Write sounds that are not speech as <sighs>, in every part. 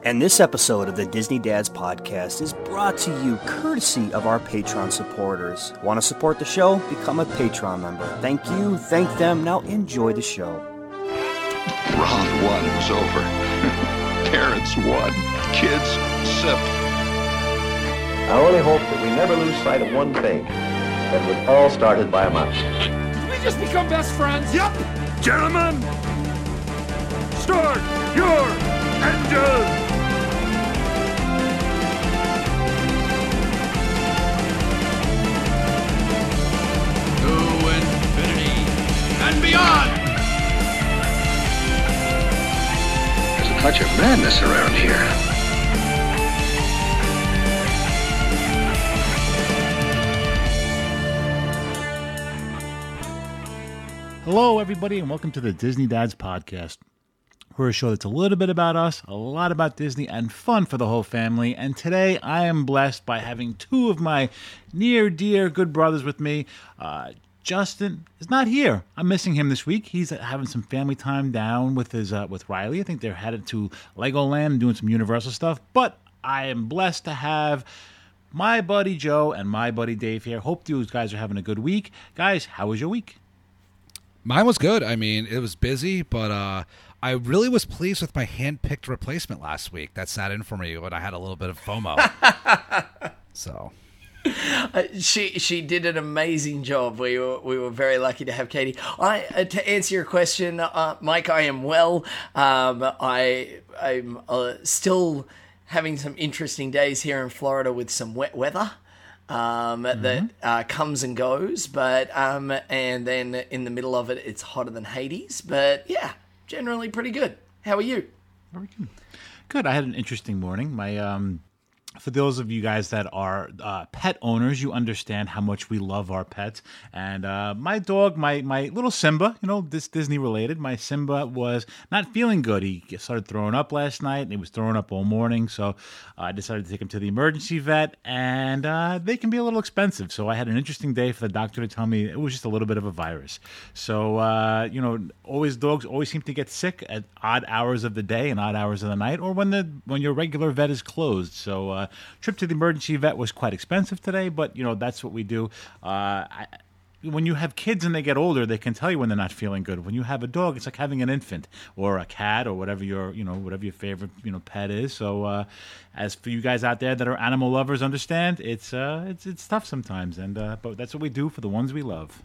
And this episode of the Disney Dads Podcast is brought to you courtesy of our Patreon supporters. Want to support the show? Become a Patreon member. Thank you, thank them. Now enjoy the show. Round one was over. <laughs> Parents won. Kids sip. I only hope that we never lose sight of one thing. That was all started by a mouse. Did we just become best friends? Yep! Gentlemen, start your engine! To infinity and beyond! There's a touch of madness around here. Hello, everybody, and welcome to the Disney Dads Podcast. We're a show that's a little bit about us, a lot about Disney, and fun for the whole family. And today I am blessed by having two of my near, dear, good brothers with me. Uh, Justin is not here. I'm missing him this week. He's having some family time down with his uh, with Riley. I think they're headed to Legoland doing some Universal stuff. But I am blessed to have my buddy Joe and my buddy Dave here. Hope you guys are having a good week, guys. How was your week? Mine was good. I mean, it was busy, but uh, I really was pleased with my hand-picked replacement last week. That sat in for me when I had a little bit of FOMO. <laughs> so, Uh, she she did an amazing job. We were we were very lucky to have Katie. I uh, to answer your question, uh, Mike, I am well. Um, I I'm uh, still having some interesting days here in Florida with some wet weather. Um, that uh, comes and goes, but um, and then in the middle of it, it's hotter than Hades. But yeah, generally pretty good. How are you? Very good. Good. I had an interesting morning. My um, for those of you guys that are uh, pet owners, you understand how much we love our pets. And uh, my dog, my my little Simba, you know, this Disney related. My Simba was not feeling good. He started throwing up last night, and he was throwing up all morning. So I decided to take him to the emergency vet, and uh, they can be a little expensive. So I had an interesting day for the doctor to tell me it was just a little bit of a virus. So uh, you know, always dogs always seem to get sick at odd hours of the day and odd hours of the night, or when the when your regular vet is closed. So uh, trip to the emergency vet was quite expensive today, but you know that's what we do. Uh, I, when you have kids and they get older, they can tell you when they're not feeling good. When you have a dog, it's like having an infant or a cat or whatever your you know whatever your favorite you know pet is. So, uh, as for you guys out there that are animal lovers, understand it's uh, it's it's tough sometimes, and uh, but that's what we do for the ones we love.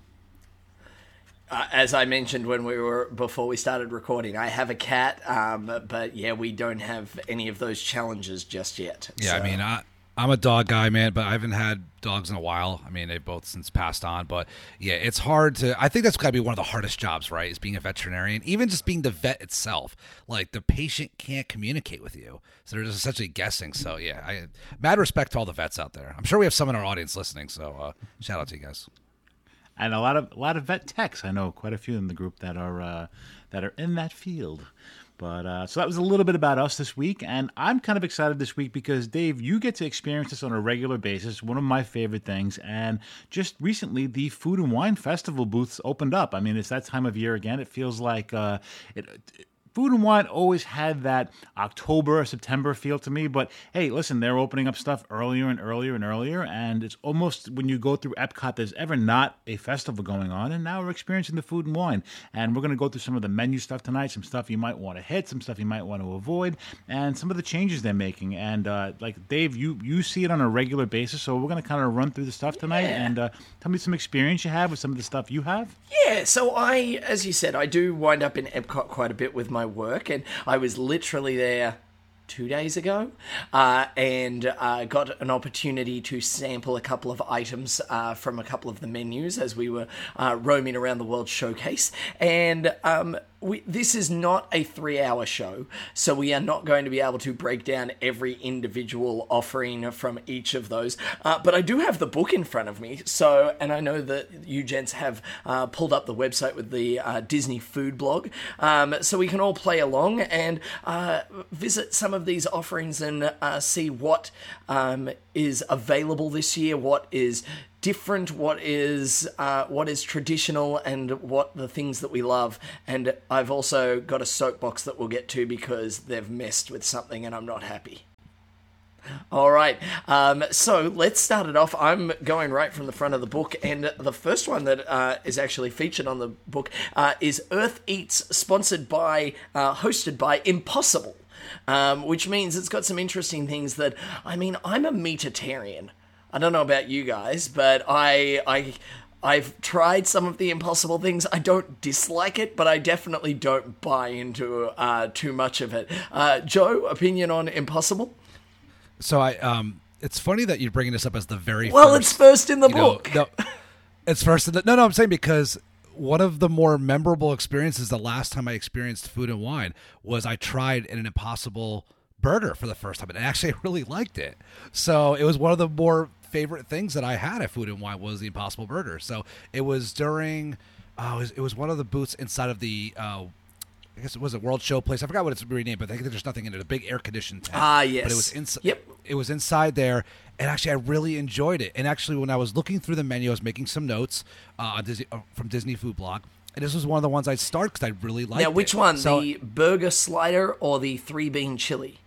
Uh, as I mentioned when we were before we started recording, I have a cat, um, but yeah, we don't have any of those challenges just yet. yeah, So- I mean, I, I'm a dog guy, man, but I haven't had dogs in a while. I mean, they've both since passed on, but yeah, it's hard to. I think that's got to be one of the hardest jobs, right? Is being a veterinarian, even just being the vet itself. Like the patient can't communicate with you, so they're just essentially guessing. So yeah, I mad respect to all the vets out there. I'm sure we have some in our audience listening, so uh, shout out to you guys. And a lot of a lot of vet techs. I know quite a few in the group that are uh, that are in that field. But uh, so that was a little bit about us this week, and I'm kind of excited this week because Dave, you get to experience this on a regular basis. One of my favorite things, and just recently, the Food and Wine Festival booths opened up. I mean, it's that time of year again. It feels like uh, it. Food and Wine always had that October or September feel to me, but hey, listen, they're opening up stuff earlier and earlier and earlier, and it's almost when you go through Epcot, there's ever not a festival going on, and now we're experiencing the Food and Wine, and we're going to go through some of the menu stuff tonight, some stuff you might want to hit, some stuff you might want to avoid, and some of the changes they're making. And uh, like Dave, you you see it on a regular basis, so we're going to kind of run through the stuff tonight, and uh, tell me some experience you have with some of the stuff you have. Yeah, so I, as you said, I do wind up in Epcot quite a bit with my work, and I was literally there two days ago uh, and uh, got an opportunity to sample a couple of items uh, from a couple of the menus as we were uh, roaming around the World Showcase. And um, we, this is not a three hour show, so we are not going to be able to break down every individual offering from each of those. Uh, but I do have the book in front of me, so, and I know that you gents have uh, pulled up the website with the uh, Disney food blog, um, so we can all play along and uh, visit some of these offerings and uh, see what um, is available this year, what is different, what is uh, what is traditional, and what the things that we love. And I've also got a soapbox that we'll get to because they've messed with something, and I'm not happy. All right. Um, so let's start it off. I'm going right from the front of the book, and the first one that uh, is actually featured on the book uh, is Earth Eats, sponsored by, uh, hosted by Impossible, um, which means it's got some interesting things that, I mean, I'm a meatitarian. I don't know about you guys, but I, I, I've tried some of the impossible things. I don't dislike it, but I definitely don't buy into uh, too much of it. Uh, Joe, opinion on impossible? So I um, it's funny that you're bringing this up as the very Well, first, it's first in the you know, book. no, it's first in the no, no. I'm saying because one of the more memorable experiences the last time I experienced food and wine was I tried an impossible burger for the first time, and actually <laughs> I really liked it. So it was one of the more favorite things that I had at Food and Wine was the Impossible Burger. So it was during, oh, it was, it was one of the booths inside of the. Uh, I guess it was a World Showplace. I forgot what it's renamed, but I think there's nothing in it. A big air conditioned tent. Ah, But yes. it was inside. Yep. It was inside there, and actually, I really enjoyed it. And actually, when I was looking through the menu, I was making some notes uh, Disney, uh, from Disney Food Blog, and this was one of the ones I started because I really liked. It. Now, which it. one? So, the burger slider or the three bean chili?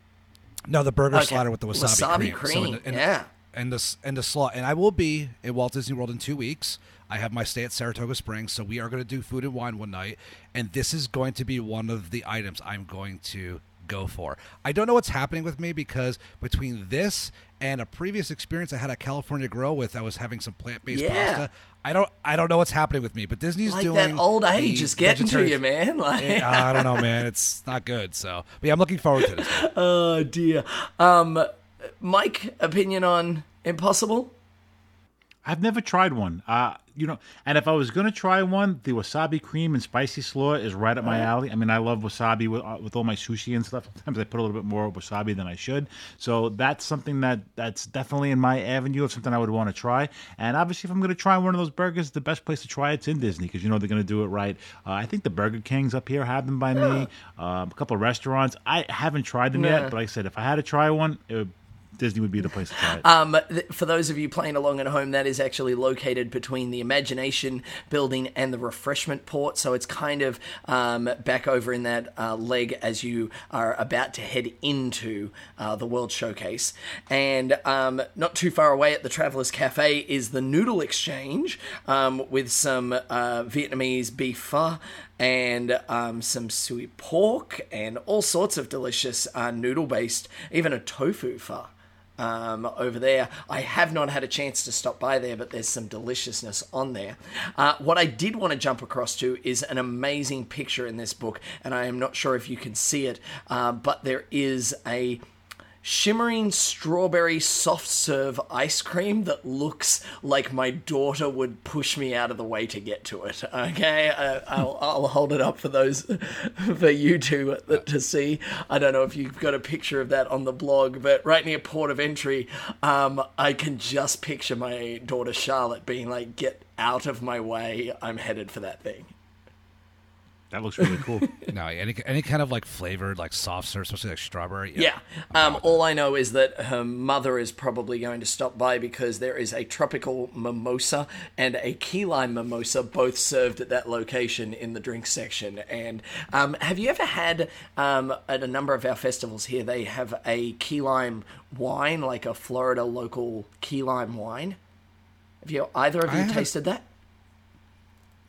no, the burger Okay. slider with the wasabi, Wasabi cream. cream, and, and, yeah. and the and the slot. And I will be in Walt Disney World in two weeks. I have my stay at Saratoga Springs, so we are going to do food and wine one night, and this is going to be one of the items I'm going to go for. I don't know what's happening with me because between this and a previous experience I had at California Grill with I was having some plant based Yeah. pasta. I don't I don't know what's happening with me, but Disney's Like doing that old age is getting to you, man. <laughs> Like, Eh, I don't know, man. It's not good. So, but yeah, I'm looking forward to this. <laughs> oh dear. Um, Mike, opinion on Impossible? I've never tried one. Uh, you know, and if I was going to try one, the wasabi cream and spicy slaw is right up my alley. I mean, I love wasabi with, uh, with all my sushi and stuff. Sometimes I put a little bit more wasabi than I should. So that's something that that's definitely in my avenue of something I would want to try. And obviously, if I'm going to try one of those burgers, the best place to try it's in Disney because you know they're going to do it right. Uh, I think the Burger Kings up here have them by me. Um, a couple of restaurants. I haven't tried them yet, but like I said, if I had to try one, it would, Disney would be the place to try it. Um, th- for those of you playing along at home, that is actually located between the Imagination building and the refreshment port. So it's kind of um, back over in that uh, leg as you are about to head into uh, the World Showcase. And um, not too far away at the Travelers Cafe is the Noodle Exchange um, with some uh, Vietnamese beef pho and um, some sui pork and all sorts of delicious uh, noodle based, even a tofu pho um, over there. I have not had a chance to stop by there, but there's some deliciousness on there. Uh, what I did want to jump across to is an amazing picture in this book, and I am not sure if you can see it, uh, but there is a shimmering strawberry soft serve ice cream that looks like my daughter would push me out of the way to get to it. Okay, uh, I'll, I'll hold it up for those <laughs> for you two to see. I don't know if you've got a picture of that on the blog, but right near port of entry, um, I can just picture my daughter Charlotte being like, "Get out of my way! I'm headed for that thing." That looks really cool. <laughs> no, any any kind of like flavored like soft serve, especially like strawberry. Yeah. Um, all I know is that her mother is probably going to stop by because there is a tropical mimosa and a key lime mimosa both served at that location in the drink section. And um, have you ever had um, at a number of our festivals here? They have a key lime wine, like a Florida local key lime wine. Have you either of I you haven't- tasted that?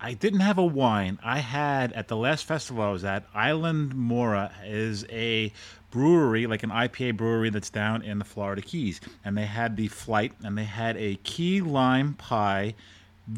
I didn't have a wine. I had at the last festival I was at, Islamorada is a brewery, like an IPA brewery that's down in the Florida Keys. And they had the flight and they had a key lime pie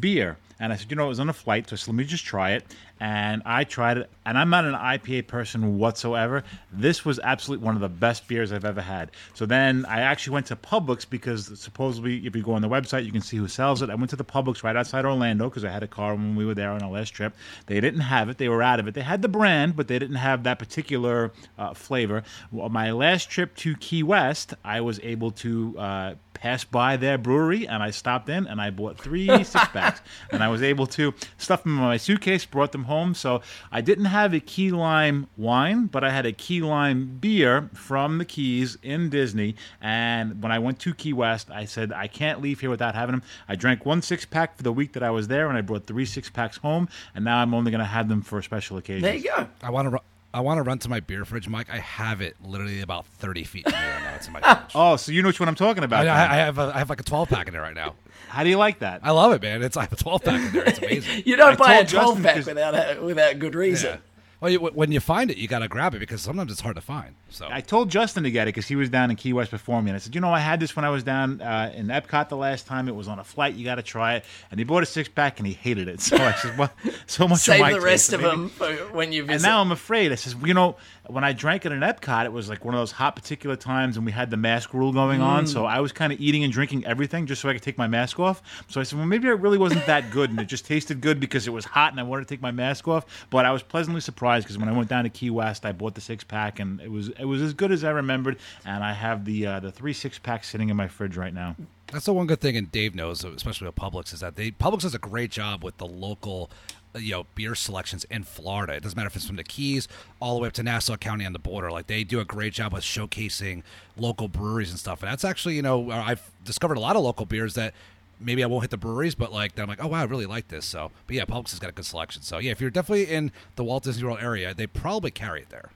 beer. And I said, you know, it was on a flight, so I said, let me just try it. And I tried it, and I'm not an IPA person whatsoever. This was absolutely one of the best beers I've ever had. So then I actually went to Publix because supposedly, if you go on the website, you can see who sells it. I went to the Publix right outside Orlando because I had a car when we were there on our last trip. They didn't have it, they were out of it. They had the brand, but they didn't have that particular uh, flavor. Well, my last trip to Key West, I was able to. Uh, passed by their brewery and I stopped in and I bought three <laughs> six packs and I was able to stuff them in my suitcase, brought them home. So I didn't have a key lime wine, but I had a key lime beer from the Keys in Disney. And when I went to Key West, I said I can't leave here without having them. I drank one six pack for the week that I was there, and I brought three six packs home. And now I'm only going to have them for a special occasions. There you go. I want to. I want to run to my beer fridge, Mike. I have it literally about thirty feet from me right now. It's in my <laughs> fridge. Oh, so you know which one I'm talking about? I, then. I have a, I have like a twelve pack in there right now. How do you like that? I love it, man. It's I have a twelve pack in there. It's <laughs> amazing. You don't I buy a told Justin 12 pack because- without a, without good reason. Yeah. Well, you, when you find it, you got to grab it because sometimes it's hard to find. So I told Justin to get it because he was down in Key West before me, and I said, "You know, I had this when I was down uh, in Epcot the last time. It was on a flight. You got to try it." And he bought a six pack, and he hated it. <laughs> So I said, "Well, so much Save of my the rest so of maybe- them for when you And now I'm afraid. I says, you know, when I drank it in Epcot, it was like one of those hot particular times, and we had the mask rule going on. So I was kind of eating and drinking everything just so I could take my mask off. So I said, well, maybe it really wasn't that good, and it just tasted good because it was hot, and I wanted to take my mask off. But I was pleasantly surprised because when I went down to Key West, I bought the six pack, and it was it was as good as I remembered. And I have the uh, the three six packs sitting in my fridge right now. That's the one good thing, and Dave knows, especially with Publix, is that they Publix does a great job with the local, you know, beer selections in Florida. It doesn't matter if it's from the Keys all the way up to Nassau County on the border. Like they do a great job with showcasing local breweries and stuff. And that's actually, you know, I've discovered a lot of local beers that maybe I won't hit the breweries, but like I'm like, oh wow, I really like this. So, but yeah, Publix has got a good selection. So yeah, if you're definitely in the Walt Disney World area, they probably carry it there.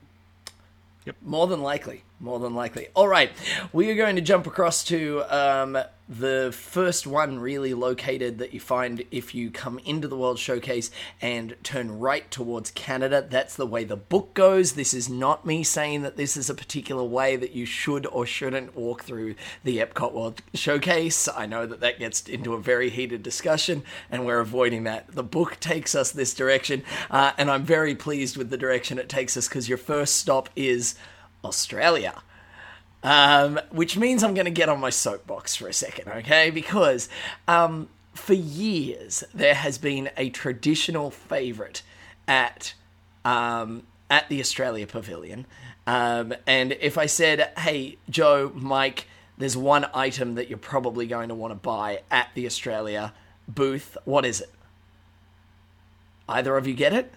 Yep, more than likely. More than likely. All right. We are going to jump across to um, the first one really located that you find if you come into the World Showcase and turn right towards Canada. That's the way the book goes. This is not me saying that this is a particular way that you should or shouldn't walk through the Epcot World Showcase. I know that that gets into a very heated discussion, and we're avoiding that. The book takes us this direction, uh, and I'm very pleased with the direction it takes us because your first stop is Australia. Um, which means I'm going to get on my soapbox for a second, okay? Because um, for years there has been a traditional favourite at um, at the Australia Pavilion, um, and if I said, "Hey, Joe, Mike," there's one item that you're probably going to want to buy at the Australia booth. What is it? Either of you get it?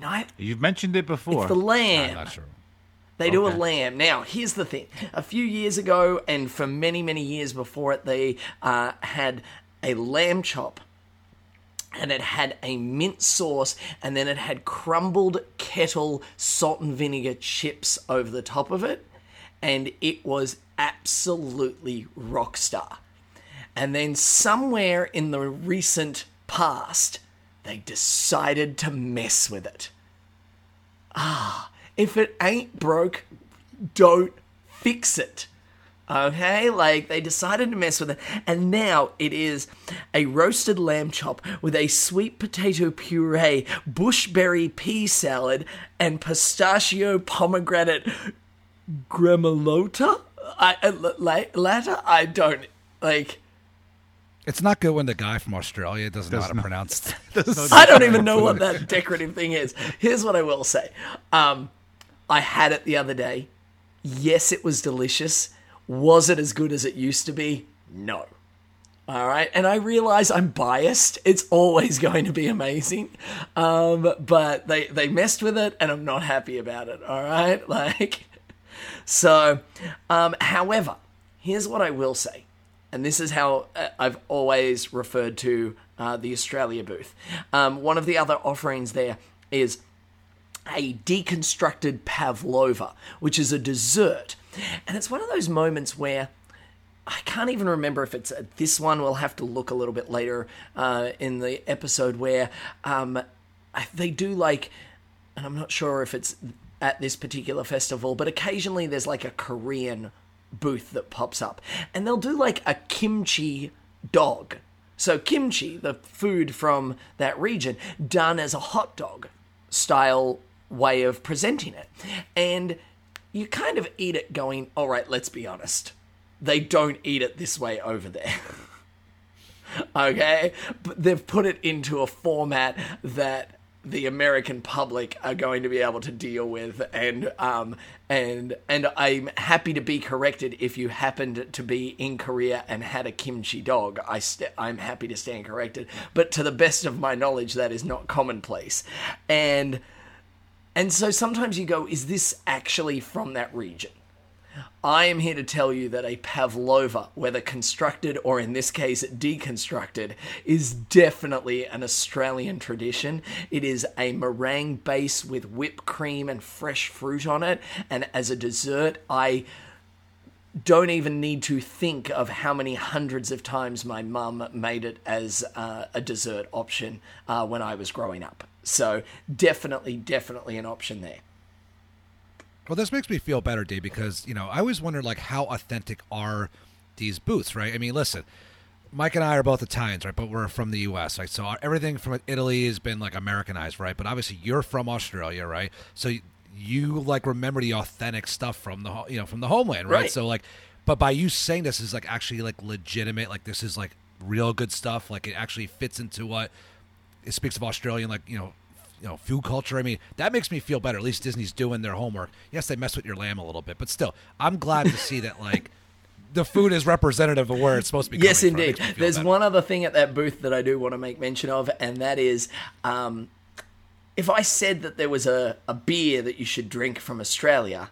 No, You've mentioned it before. it's the lamb. I'm They do a lamb. Now, here's the thing. A few years ago, and for many, many years before it, they uh, had a lamb chop. And it had a mint sauce, and then it had crumbled kettle salt and vinegar chips over the top of it. And it was absolutely rock star. And then somewhere in the recent past, they decided to mess with it. Ah, if it ain't broke, don't fix it. Okay, like they decided to mess with it, and now it is a roasted lamb chop with a sweet potato puree, bushberry pea salad, and pistachio pomegranate gremolata. I uh, latter. I don't like. It's not good when the guy from Australia doesn't know how to pronounce. <laughs> <laughs> I don't even know what that decorative thing is. Here's what I will say. Um, I had it the other day. Yes, it was delicious. Was it as good as it used to be? No. All right. And I realize I'm biased. It's always <laughs> going to be amazing. Um, but they, they messed with it and I'm not happy about it. All right. <laughs> Like, so, um, however, here's what I will say. And this is how uh, I've always referred to uh, the Australia booth. Um, one of the other offerings there is a deconstructed pavlova, which is a dessert. And it's one of those moments where I can't even remember if it's uh, this one. We'll have to look a little bit later uh, in the episode where um, they do like, and I'm not sure if it's at this particular festival, but occasionally there's like a Korean booth that pops up, and they'll do like a kimchi dog. So kimchi, the food from that region, done as a hot dog style way of presenting it. And you kind of eat it going, all right, let's be honest. They don't eat it this way over there. <laughs> okay? But they've put it into a format that the American public are going to be able to deal with, and um, and and I'm happy to be corrected if you happened to be in Korea and had a kimchi dog. I st- I'm happy to stand corrected, but to the best of my knowledge, that is not commonplace, and and so sometimes you go, is this actually from that region? I am here to tell you that a pavlova, whether constructed or in this case deconstructed, is definitely an Australian tradition. It is a meringue base with whipped cream and fresh fruit on it, and as a dessert, I don't even need to think of how many hundreds of times my mum made it as uh, a dessert option uh, when I was growing up. So, definitely, definitely an option there. Well, this makes me feel better, Dave, because you know I always wondered like how authentic are these booths, right? I mean, listen, Mike and I are both Italians, right? But we're from the U.S., right? So everything from Italy has been like Americanized, right? But obviously, you're from Australia, right? So you, you like remember the authentic stuff from the you know from the homeland, right? Right. So like, but by you saying this is like actually like legitimate, like this is like real good stuff, like it actually fits into what it speaks of Australian, like you know, you know, food culture. I mean, that makes me feel better. At least Disney's doing their homework. Yes, they mess with your lamb a little bit, but still, I'm glad to see that like <laughs> the food is representative of where it's supposed to be. Yes. Indeed. makes me feel There's better. one other thing at that booth that I do want to make mention of, and that is um, if I said that there was a, a beer that you should drink from Australia,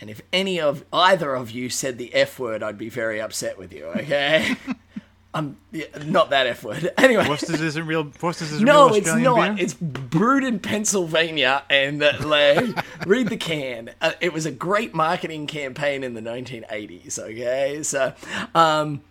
and if any of either of you said the F word, I'd be very upset with you, okay? <laughs> I'm yeah, not that F word. <laughs> Anyway. Foster's isn't real. Foster's isn't No, real it's not. beer? It's brewed in Pennsylvania, and uh, like, <laughs> read the can. Uh, it was a great marketing campaign in the 1980s. Okay, so um,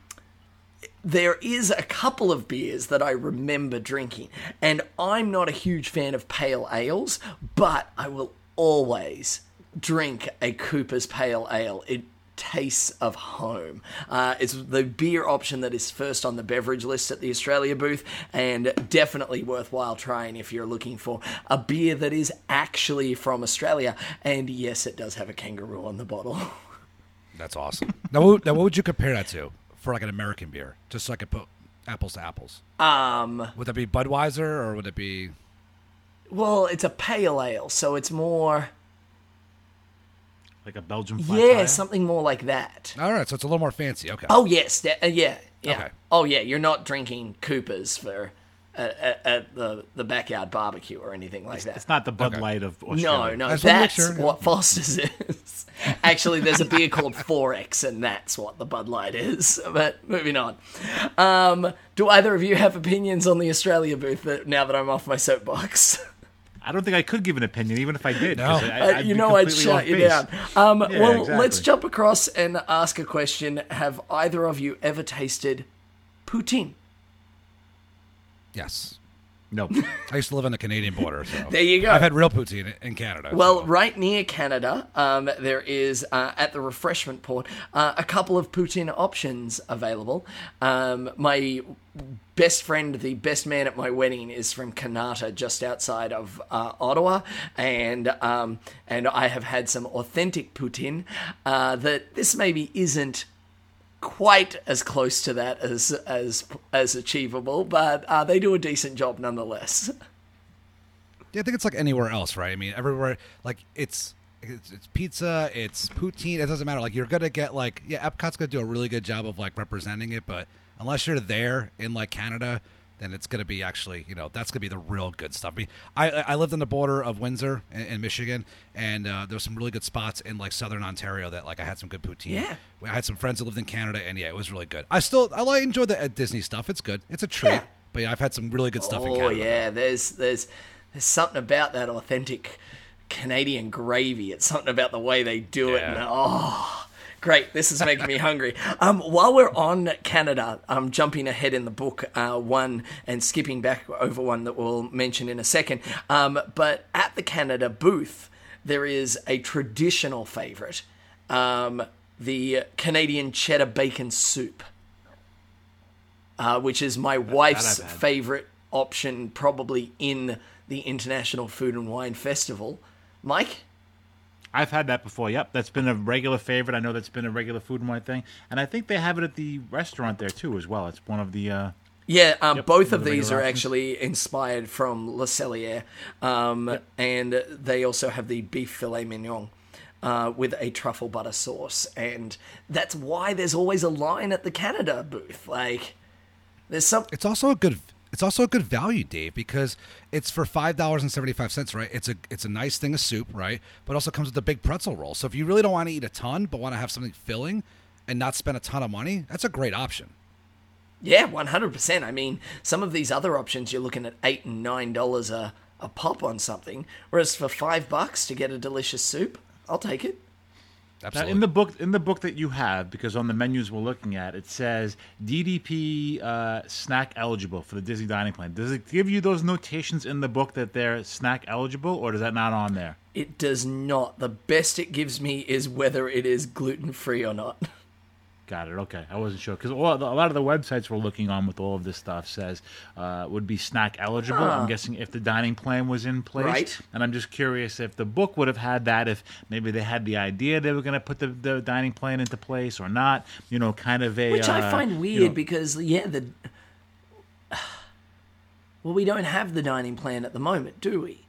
there is a couple of beers that I remember drinking, and I'm not a huge fan of pale ales, but I will always drink a Cooper's Pale Ale. It tastes of home. Uh, it's the beer option that is first on the beverage list at the Australia booth, and definitely worthwhile trying if you're looking for a beer that is actually from Australia. And yes, it does have a kangaroo on the bottle. <laughs> That's awesome. now, what, now, what would you compare that to for like an American beer? Just so I could put apples to apples. Um, Would that be Budweiser or would it be? well, it's a pale ale, so it's more like a Belgian flat yeah, tire? something more like that. All right, so it's a little more fancy. Okay. Oh yes, that- uh, yeah, yeah. Okay. Oh yeah, you're not drinking Coopers for uh, at, at the the backyard barbecue or anything like that. It's not the Bud Okay. Light of Australia. no, no, just that's sure. what Foster's is. <laughs> Actually, there's a beer called Forex, and that's what the Bud Light is. <laughs> But moving on. Um, do either of you have opinions on the Australia booth that, now that I'm off my soapbox? <laughs> I don't think I could give an opinion, even if I did. No. 'cause I, Uh, I'd you be know I'd shut you base. down. Um, Yeah, well, exactly. let's jump across and ask a question. Have either of you ever tasted poutine? Yes. No, <laughs> I used to live on the Canadian border, so There you go. I've had real poutine in Canada. Well, so- right near Canada, um, there is uh, at the refreshment port uh, a couple of poutine options available. Um, my best friend, the best man at my wedding, is from Kanata, just outside of uh, Ottawa, and um, and I have had some authentic poutine. Uh, that this maybe isn't quite as close to that as as as achievable, but uh, they do a decent job nonetheless. Yeah, I think it's like anywhere else, right? I mean, everywhere, like it's it's, it's pizza, it's poutine. It doesn't matter. Like you're gonna get like yeah, Epcot's gonna do a really good job of like representing it, but unless you're there in like Canada, then it's gonna be actually you know that's gonna be the real good stuff. I mean, I I lived on the border of Windsor in, in Michigan, and uh, there was some really good spots in like southern Ontario that like I had some good poutine. Yeah. I had some friends that lived in Canada, and yeah, it was really good. I still I like enjoy the uh, Disney stuff. It's good. It's a treat. Yeah. But yeah, I've had some really good stuff in Oh Canada. yeah, there's there's there's something about that authentic Canadian gravy. It's something about the way they do it. And, oh, great! This is making me hungry. Um, while we're on Canada, I'm jumping ahead in the book uh, one and skipping back over one that we'll mention in a second. Um, but at the Canada booth, there is a traditional favourite, um, the Canadian cheddar bacon soup uh, which is my wife's favorite option, probably in the International Food and Wine Festival. Mike, I've had that before. Yep, that's been a regular favorite. I know that's been a regular food and wine thing, and I think they have it at the restaurant there too as well. It's one of the uh, Yeah, um, Yep, both of of the these are options. actually inspired from Le Cellier, um, and they also have the beef filet mignon uh, with a truffle butter sauce, and that's why there's always a line at the Canada booth. Like, there's some. It's also a good. It's also a good value, Dave, because it's for five dollars and seventy five cents, right? It's a it's a nice thing of soup, right? But also comes with a big pretzel roll. So if you really don't want to eat a ton, but want to have something filling and not spend a ton of money, that's a great option. Yeah, one hundred percent. I mean, some of these other options you're looking at eight and nine dollars a a pop on something, whereas for five bucks to get a delicious soup, I'll take it. Now, in the book, in the book that you have, because on the menus we're looking at, it says DDP uh, snack eligible for the Disney dining plan. Does it give you those notations in the book that they're snack eligible, or is that not on there? It does not. The best it gives me is whether it is gluten free or not. <laughs> Got it. Okay, I wasn't sure because a lot of the websites we're looking on with all of this stuff says uh, would be snack eligible. I'm guessing if the dining plan was in place, Right. and I'm just curious if the book would have had that. If maybe they had the idea they were going to put the, the dining plan into place or not. You know, kind of a Which I uh, find you weird know- because, yeah, the. <sighs> Well, we don't have the dining plan at the moment, do we?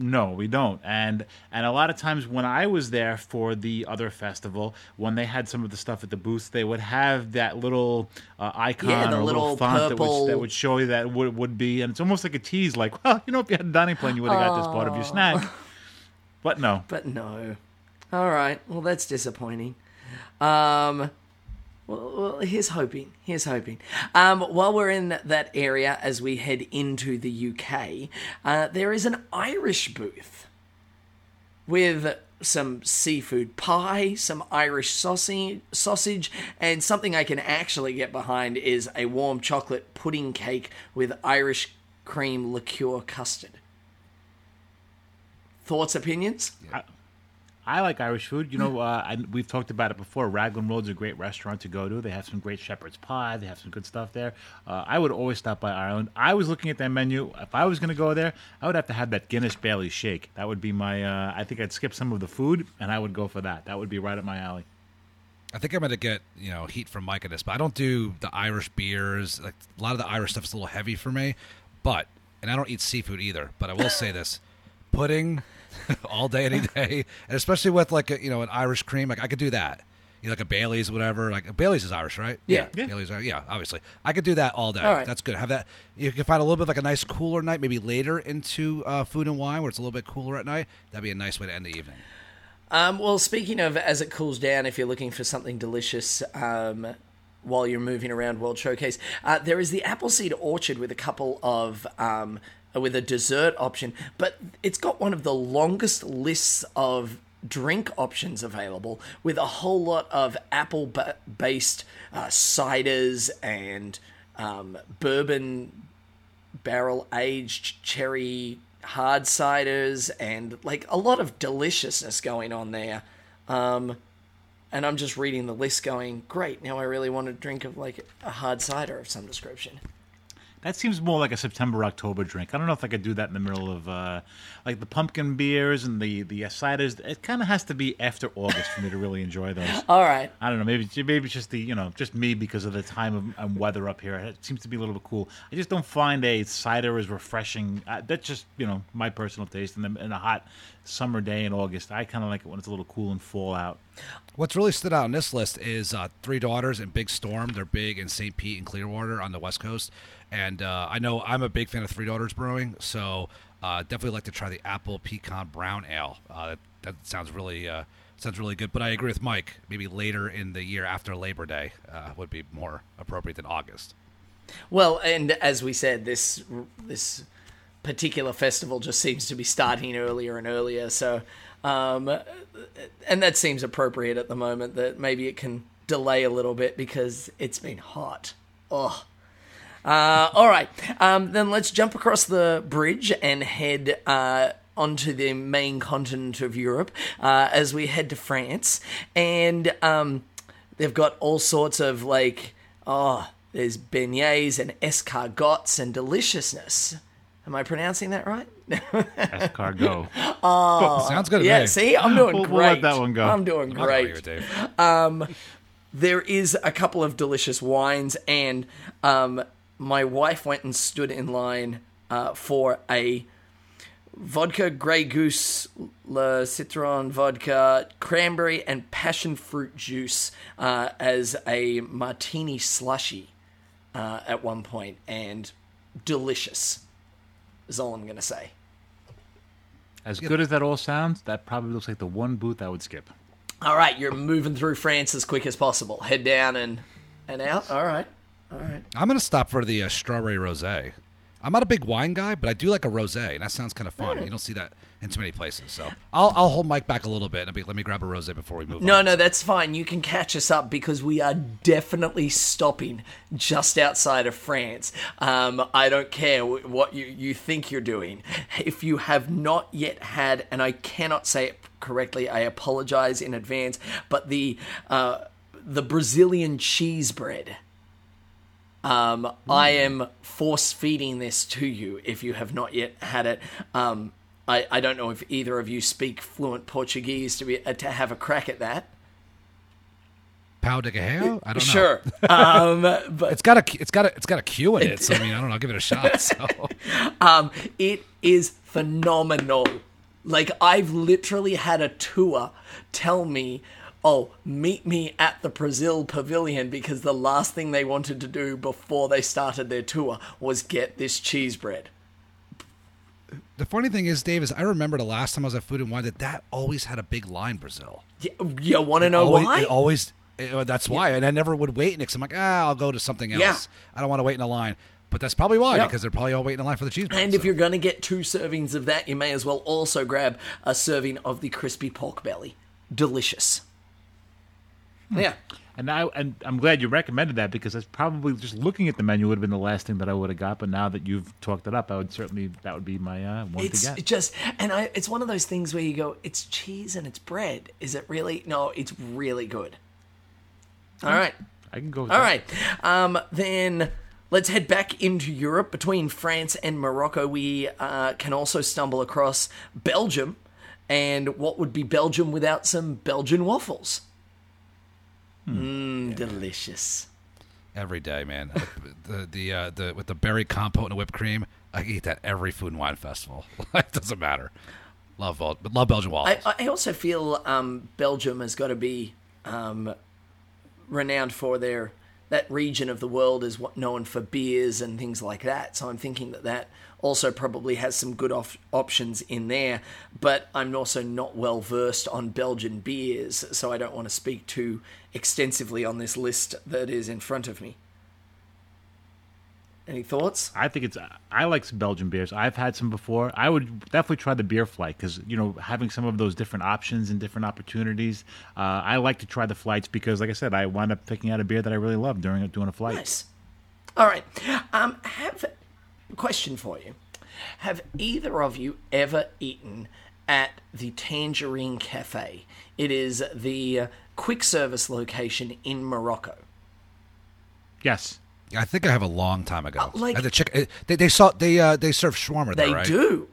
No, we don't. And and a lot of times when I was there for the other festival, when they had some of the stuff at the booths, they would have that little uh, icon Yeah, or little, little font that would, that would show you that would would be, and it's almost like a tease, like, <laughs> well, you know, if you had a dining plan, you would have got this part of your snack. But no, But no. All right. Well, that's disappointing. Um, well, well, here's hoping. Here's hoping. Um, while we're in that area, as we head into the UK, uh, there is an Irish booth with some seafood pie, some Irish sausage, sausage, and something I can actually get behind is a warm chocolate pudding cake with Irish cream liqueur custard. Thoughts, opinions? I like Irish food. You know, uh, I, we've talked about it before. Raglan Road's a great restaurant to go to. They have some great shepherd's pie. They have some good stuff there. Uh, I would always stop by Ireland. I was looking at their menu. If I was going to go there, I would have to have that Guinness Bailey shake. That would be my. Uh, I think I'd skip some of the food, and I would go for that. That would be right up my alley. I think I'm going to get you know heat from Mike on this, but I don't do the Irish beers. Like a lot of the Irish stuff is a little heavy for me. But and I don't eat seafood either. But I will say this: pudding <laughs> all day, any day, and especially with like a, you know an Irish cream, like I could do that. You know, like a Bailey's, whatever. Like Bailey's is Irish, right? Yeah. Yeah. Bailey's, are- yeah, obviously. I could do that all day. All right. That's good. Have that. You can find a little bit of like a nice cooler night, maybe later into uh, food and wine, where it's a little bit cooler at night. That'd be a nice way to end the evening. Um, well, speaking of as it cools down, if you're looking for something delicious um, while you're moving around World Showcase, uh, there is the Appleseed Orchard with a couple of. Um, with a dessert option, but it's got one of the longest lists of drink options available with a whole lot of apple ba- based uh, ciders and um, bourbon barrel aged cherry hard ciders and like a lot of deliciousness going on there. Um, and I'm just reading the list going, great, now I really want to drink of like a hard cider of some description. That seems more like a September October drink. I don't know if I could do that in the middle of uh, like the pumpkin beers and the the ciders. It kind of has to be after August for me to really enjoy those. <laughs> All right. I don't know. Maybe maybe it's just the you know just me because of the time of and weather up here. It seems to be a little bit cool. I just don't find a cider as refreshing. Uh, that's just you know my personal taste. In, the, in a hot summer day in August, I kind of like it when it's a little cool and fall out. What's really stood out on this list is uh, Three Daughters and Big Storm. They're big in St. Pete and Clearwater on the West Coast. And uh, I know I'm a big fan of Three Daughters Brewing, so uh, definitely like to try the Apple Pecan Brown Ale. Uh, that, that sounds really uh, sounds really good. But I agree with Mike. Maybe later in the year after Labor Day uh, would be more appropriate than August. Well, and as we said, this this particular festival just seems to be starting earlier and earlier. So, um, and that seems appropriate at the moment. That maybe it can delay a little bit because it's been hot. Ugh. Uh, all right, um, then let's jump across the bridge and head uh, onto the main continent of Europe uh, as we head to France. And um, they've got all sorts of like, oh, there's beignets and escargots and deliciousness. Am I pronouncing that right? Escargot. <laughs> Oh, Sounds good to yeah, me. see, I'm doing We'll- great. we'll let that one go. I'm doing I'm great argue with Dave. there is a couple of delicious wines and um, my wife went and stood in line uh, for a vodka Grey Goose, Le Citron vodka, cranberry, and passion fruit juice uh, as a martini slushy uh, at one point, and delicious. Is all I'm gonna say. As good as that all sounds, that probably looks like the one booth I would skip. All right, you're moving through France as quick as possible. Head down and and out. All right, all right. I'm gonna stop for the uh, strawberry rosé. I'm not a big wine guy, but I do like a rosé, and that sounds kind of fun. You don't see that in too many places, so I'll I'll hold Mike back a little bit and be, let me grab a rosé before we move. No, on. no, that's fine. You can catch us up because we are definitely stopping just outside of France. Um, I don't care what you, you think you're doing. If you have not yet had, and I cannot say it correctly, I apologize in advance, but the uh, the Brazilian cheese bread. Um, I am force feeding this to you if you have not yet had it. Um, I, I don't know if either of you speak fluent Portuguese to be uh, to have a crack at that. Pau de Gajeo? I don't know. Sure, <laughs> um, but It's got a it's got a it's got a Q in it, so I mean I don't know. I'll give it a shot. <laughs> So um, it is phenomenal. Like I've literally had a tour tell me, "Oh, meet me at the Brazil Pavilion," because the last thing they wanted to do before they started their tour was get this cheese bread. the funny thing is, Dave, is I remember the last time I was at Food and Wine that that always had a big line. Brazil. Yeah, You want to know always, why? It always. it- that's why, and I never would wait next. I'm like, ah, I'll go to something else. Yeah. I don't want to wait in a line. But that's probably why, because they're probably all waiting in line for the cheese. Bread, and if you're going to get two servings of that, you may as well also grab a serving of the crispy pork belly. Delicious. Yeah. And I and I'm glad you recommended that because that's probably just looking at the menu would have been the last thing that I would have got. But now that you've talked it up, I would certainly that would be my uh, one It's to get. just, and I, it's one of those things where you go, it's cheese and it's bread. Is it really? No, it's really good. All right. I can go. With All that. right. Um, then let's head back into Europe. Between France and Morocco, we uh, can also stumble across Belgium. And what would be Belgium without some Belgian waffles? Mmm, delicious. every day, man, <laughs> the the uh, the with the berry compote and the whipped cream, I eat that every food and wine festival. <laughs> it doesn't matter. Love Bel- love Belgian waffles. I, I also feel um, Belgium has got to be um, renowned for their that region of the world is known for beers and things like that. So I'm thinking that that also probably has some good options in there. But I'm also not well versed on Belgian beers, so I don't want to speak too extensively on this list that is in front of me. Any thoughts? I think it's. I like some Belgian beers. I've had some before. I would definitely try the beer flight because you know having some of those different options and different opportunities. Uh, I like to try the flights because, like I said, I wind up picking out a beer that I really love during doing a flight. Nice. All right. Um, have a question for you. Have either of you ever eaten at the Tangerine Cafe? It is the quick service location in Morocco. Yes. I think I have a long time ago. Uh, like- the had to check. uh, They they saw they uh, they serve shawarma there, They right? do.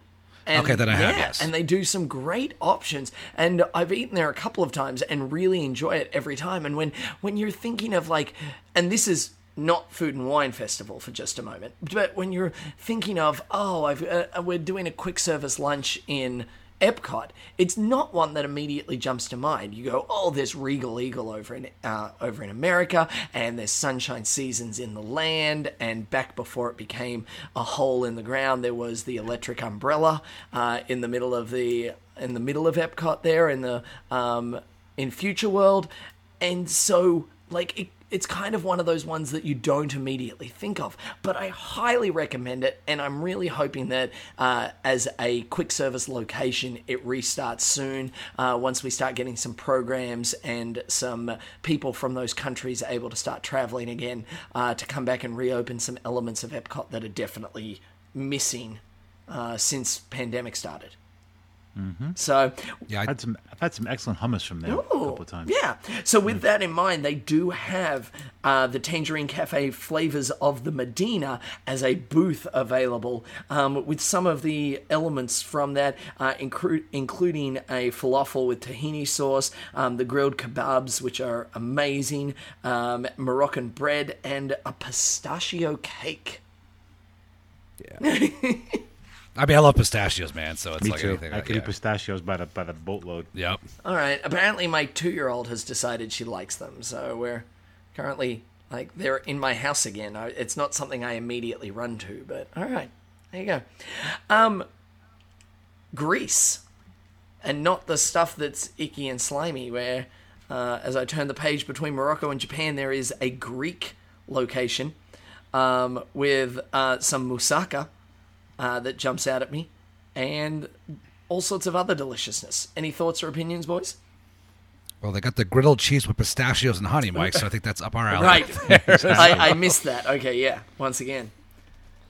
And, Okay, then I have, yes. And they do some great options. And I've eaten there a couple of times and really enjoy it every time. And when, when you're thinking of like, and this is not food and wine festival for just a moment, but when you're thinking of, oh, I've, uh, we're doing a quick service lunch in Epcot, it's not one that immediately jumps to mind. You go, oh, there's Regal Eagle over in uh, over in America, and there's Sunshine Seasons in the land, and back before it became a hole in the ground, there was the Electric Umbrella uh, in the middle of the in the middle of Epcot there in the um, in Future World, and so like it, it's kind of one of those ones that you don't immediately think of, but I highly recommend it, and I'm really hoping that uh, as a quick service location, it restarts soon uh, once we start getting some programs and some people from those countries able to start traveling again uh, to come back and reopen some elements of Epcot that are definitely missing uh, since pandemic started. So Yeah, I've had some. I've had some excellent hummus from there a couple of times. Yeah. So with that in mind, they do have uh, the Tangerine Cafe flavors of the Medina as a booth available, um, with some of the elements from that, uh, incru- including a falafel with tahini sauce, um, the grilled kebabs, which are amazing, um, Moroccan bread, and a pistachio cake. <laughs> I mean, I love pistachios, man. So it's Me like too. anything. I like, could yeah. eat pistachios by the by the boatload. Yep. All right. Apparently, my two-year-old has decided she likes them, so we're currently like they're in my house again. I, it's not something I immediately run to, but all right, there you go. Um, Greece, and not the stuff that's icky and slimy. Where, uh, as I turn the page between Morocco and Japan, there is a Greek location um, with uh, some moussaka uh, that jumps out at me, and all sorts of other deliciousness. Any thoughts or opinions, boys? Well, they got the griddled cheese with pistachios and honey, Mike. So I think that's up our alley. Right. <laughs> I, I missed that. Okay, yeah. Once again.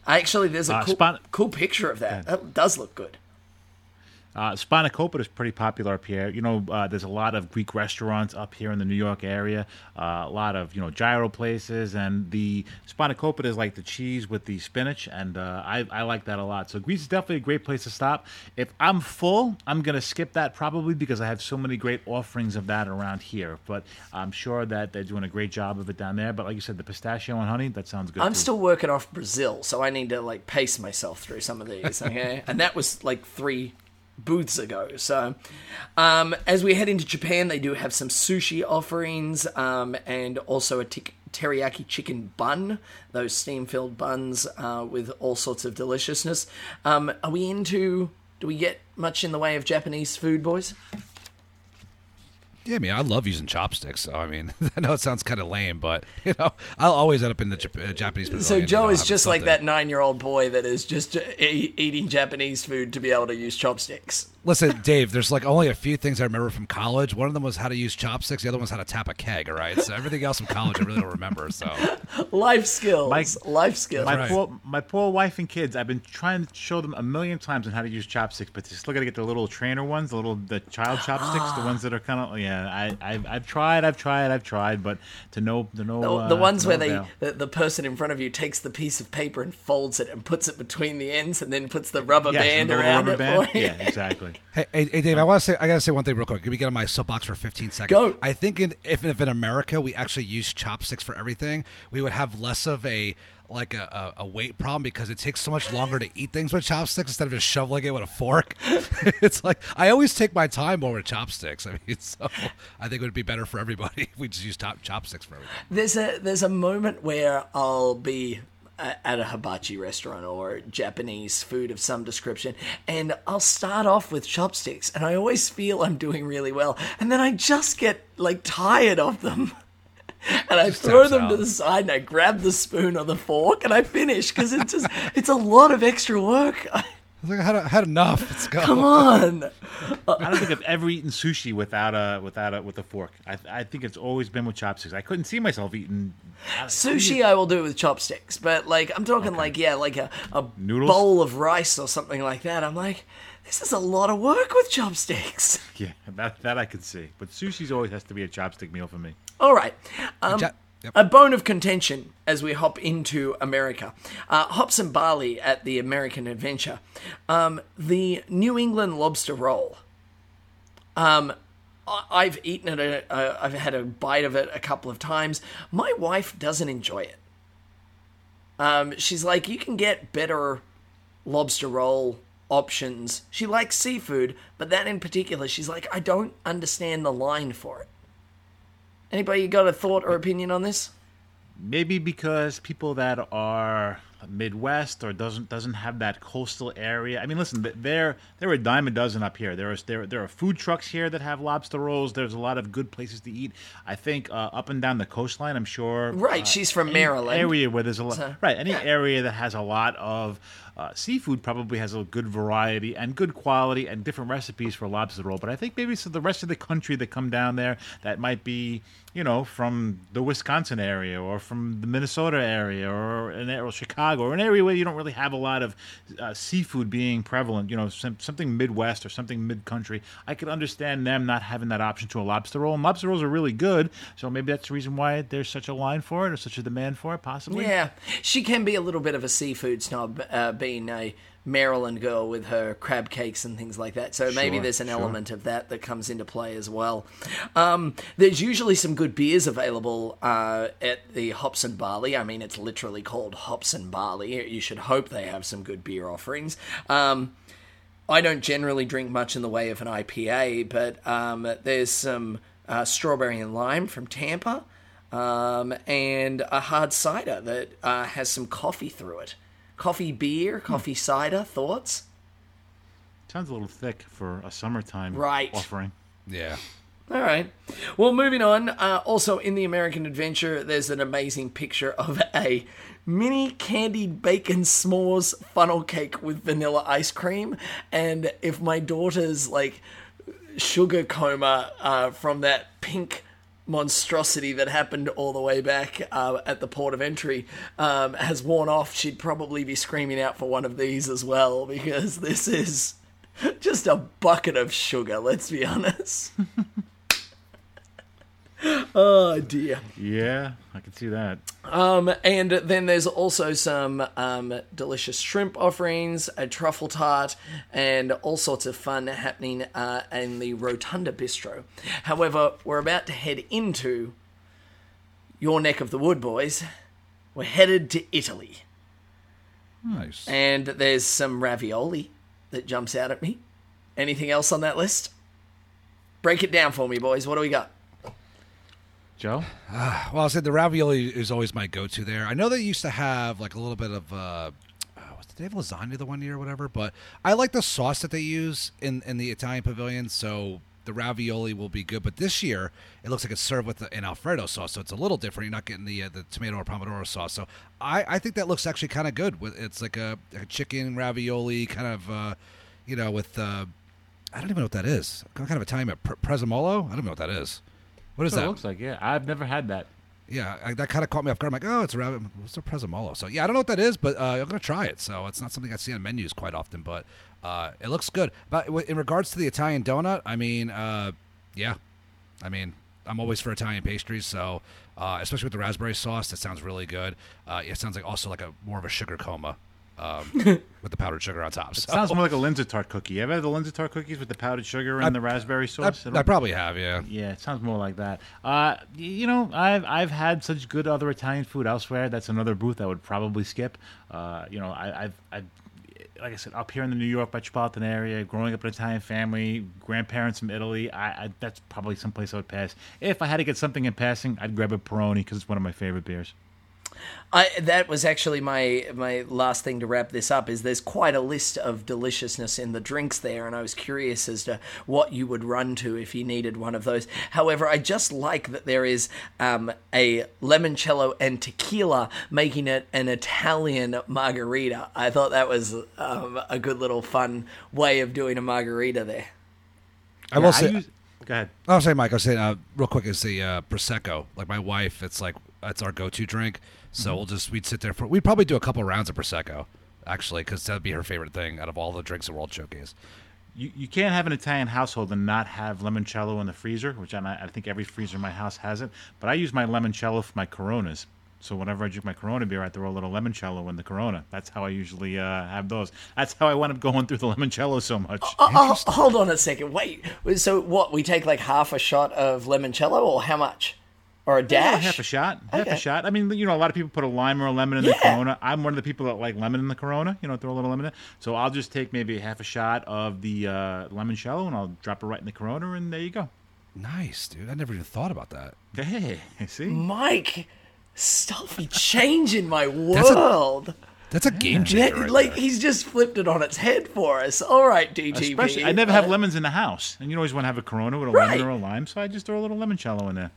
Actually, there's a Uh, cool, spon- cool picture of that. That does look good. Uh, Spanakopita is pretty popular up here. You know, uh, there's a lot of Greek restaurants up here in the New York area. Uh, a lot of you know gyro places, and the Spanakopita is like the cheese with the spinach, and uh, I, I like that a lot. So Greece is definitely a great place to stop. If I'm full, I'm gonna skip that probably because I have so many great offerings of that around here. But I'm sure that they're doing a great job of it down there. But like you said, the pistachio and honey, that sounds good. I'm too. still working off Brazil, so I need to like pace myself through some of these. Okay, <laughs> and that was like three booths ago. So, um, as we head into Japan, they do have some sushi offerings um, and also a tik teriyaki chicken bun, those steam-filled buns uh, with all sorts of deliciousness. Um, are we into? Do we get much in the way of Japanese food, boys? Yeah, I mean, I love using chopsticks. So I mean, <laughs> I know it sounds kind of lame, but <laughs> you know, I'll always end up in the Jap- uh, Japanese. So Joe you know, is just like that nine-year-old boy that is just uh, e- eating Japanese food to be able to use chopsticks. Listen, Dave, there's like only a few things I remember from college. One of them was how to use chopsticks. The other one's how to tap a keg. All right, so everything else from college I really don't remember. So <laughs> Life skills, Mike- life skills. My Right. poor, my poor wife and kids. I've been trying to show them a million times on how to use chopsticks, but they still got to get the little trainer ones, the little the child chopsticks, the <gasps> ones that are kind of yeah. I I've, I've tried, I've tried, I've tried, but to no to no The, uh, the ones to where they the, the person in front of you takes the piece of paper and folds it and puts it between the ends and then puts the rubber Yes, band the little around rubber it. band. for you. Yeah, exactly. Hey, hey, hey, Dave, I want to say, I gotta say one thing real quick. Can we get on my soapbox for 15 seconds? Go. I think in, if, if in America we actually use chopsticks for everything, we would have less of a like a, a, a weight problem because it takes so much longer to eat things with chopsticks instead of just shoveling it with a fork. <laughs> it's like I always take my time more with chopsticks. I mean, <laughs> so I think it would be better for everybody if we just use top chopsticks for everything. There's a there's a moment where I'll be at a hibachi restaurant or Japanese food of some description, and I'll start off with chopsticks, and I always feel I'm doing really well, and then I just get like tired of them. <laughs> And I throw them to the side and I grab the spoon or the fork and I finish because it's just it's a lot of extra work. <laughs> I was like, I had, I had enough. Let's go. Come on. <laughs> I don't think I've ever eaten sushi without a without a with a fork. I I think it's always been with chopsticks. I couldn't see myself eating Sushi I will do with chopsticks, but like I'm talking like yeah, like a, a Noodles? bowl of rice or something like that. I'm like, this is a lot of work with chopsticks. <laughs> Yeah, that that I can see. But sushi's always has to be a chopstick meal for me. All right. Um, Ja- yep. A bone of contention as we hop into America. Uh, hops and barley at the American Adventure. Um, the New England lobster roll. Um, I've eaten it. A, a, I've had a bite of it a couple of times. My wife doesn't enjoy it. Um, she's like, you can get better lobster roll options. She likes seafood, but that in particular, she's like, I don't understand the line for it. Anybody got a thought or opinion on this? Maybe because people that are Midwest or doesn't doesn't have that coastal area. I mean, listen, there there are a dime a dozen up here. There is there there are food trucks here that have lobster rolls. There's a lot of good places to eat. I think uh, up and down the coastline. I'm sure. Right, uh, she's from Maryland. Area where there's a lot. So, right, any yeah. area that has a lot of uh, seafood probably has a good variety and good quality and different recipes for lobster roll. But I think maybe so the rest of the country that come down there that might be you know, from the Wisconsin area or from the Minnesota area or an or Chicago or an area where you don't really have a lot of uh, seafood being prevalent, you know, some, something Midwest or something mid country, I could understand them not having that option to a lobster roll. And lobster rolls are really good, so maybe that's the reason why there's such a line for it or such a demand for it, possibly. Yeah, she can be a little bit of a seafood snob, uh, being a Maryland girl with her crab cakes and things like that. So maybe Sure, there's an sure. element of that that comes into play as well. Um, there's usually some good beers available uh, at the Hops and Barley. I mean, it's literally called Hops and Barley. You should hope they have some good beer offerings. Um, I don't generally drink much in the way of an IPA, but um, there's some uh, strawberry and lime from Tampa, um, and a hard cider that uh, has some coffee through it. Coffee beer, coffee cider, thoughts? Sounds a little thick for a summertime Right. offering. Yeah. All right. Well, moving on. Uh, also, in the American Adventure, there's an amazing picture of a mini candied bacon s'mores funnel cake with vanilla ice cream. And if my daughter's like sugar coma uh, from that pink monstrosity that happened all the way back uh, at the port of entry um, has worn off, she'd probably be screaming out for one of these as well because this is just a bucket of sugar, let's be honest. <laughs> <laughs> oh dear. Yeah, I can see that. Um, and then there's also some um, delicious shrimp offerings, a truffle tart, and all sorts of fun happening uh, in the Rotunda Bistro. However, we're about to head into your neck of the wood, boys. We're headed to Italy, Nice. and there's some ravioli that jumps out at me. Anything else on that list? Break it down for me, boys. What do we got? Joe? <sighs> Well, I said the ravioli is always my go-to there. I know they used to have like a little bit of. Uh, uh, did they have lasagna the one year or whatever? But I like the sauce that they use in in the Italian pavilion, so the ravioli will be good. But this year, it looks like it's served with an Alfredo sauce, so it's a little different. You're not getting the uh, the tomato or pomodoro sauce, so I, I think that looks actually kind of good. With it's like a, a chicken ravioli, kind of uh, you know with. Uh, I don't even know what that is. Kind of Italian, pre- prezzemolo. I don't know what that is. What is that? it looks like, yeah. I've never had that. Yeah, I, that kind of caught me off guard. I'm like, oh, it's a rabbit. What's a prezzemolo? So yeah, I don't know what that is, but uh, I'm gonna try it. So it's not something I see on menus quite often, but uh, it looks good. But in regards to the Italian donut, I mean, uh, yeah, I mean, I'm always for Italian pastries. So uh, especially with the raspberry sauce, that sounds really good. Uh, it sounds like also like a more of a sugar coma. Um, <laughs> with the powdered sugar on top. So. Sounds more like a Linzer tart cookie. You ever had the Linzer tart cookies with the powdered sugar and I- the raspberry I, sauce? I probably have, yeah. Yeah, it sounds more like that. Uh, you know, I've I've had such good other Italian food elsewhere. That's another booth I would probably skip. Uh, you know, I, I've, I've like I said, up here in the New York metropolitan area, growing up in an Italian family, grandparents from Italy. I, I that's probably someplace I would pass. If I had to get something in passing, I'd grab a Peroni because it's one of my favorite beers. I that was actually my my last thing to wrap this up is there's quite a list of deliciousness in the drinks there and I was curious as to what you would run to if you needed one of those. However, I just like that there is um, a limoncello and tequila making it an Italian margarita. I thought that was um, a good little fun way of doing a margarita there. I will Yeah, say, use- go ahead. I was saying, Mike. I was saying, uh, real quick, is the uh, prosecco. Like my wife, it's like that's our go-to drink. So Mm-hmm. we'll just we'd sit there for we'd probably do a couple rounds of prosecco, actually, because that'd be her favorite thing out of all the drinks at World Showcase. You, you can't have an Italian household and not have limoncello in the freezer, which I, I think every freezer in my house has it. But I use my limoncello for my Coronas. So whenever I drink my Corona beer, I throw a little limoncello in the Corona. That's how I usually uh, have those. That's how I wound up going through the limoncello so much. Oh, oh, hold on a second. Wait. So what? We take like half a shot of limoncello, or how much? Or a Yeah, dash? half a shot. Half Okay. a shot. I mean, you know, a lot of people put a lime or a lemon in the Corona. I'm one of the people that like lemon in the Corona. You know, throw a little lemon in. So I'll just take maybe half a shot of the uh, limoncello and I'll drop it right in the Corona, and there you go. Nice, dude. I never even thought about that. Hey, <laughs> see? Mike, stuff be changing my world. That's a game Yeah, changer. right like there. he's just flipped it on its head for us. All right, DTP. Especially, I never have Uh, lemons in the house, and you always want to have a Corona with a Right. lemon or a lime, so I just throw a little lemon limoncello in there.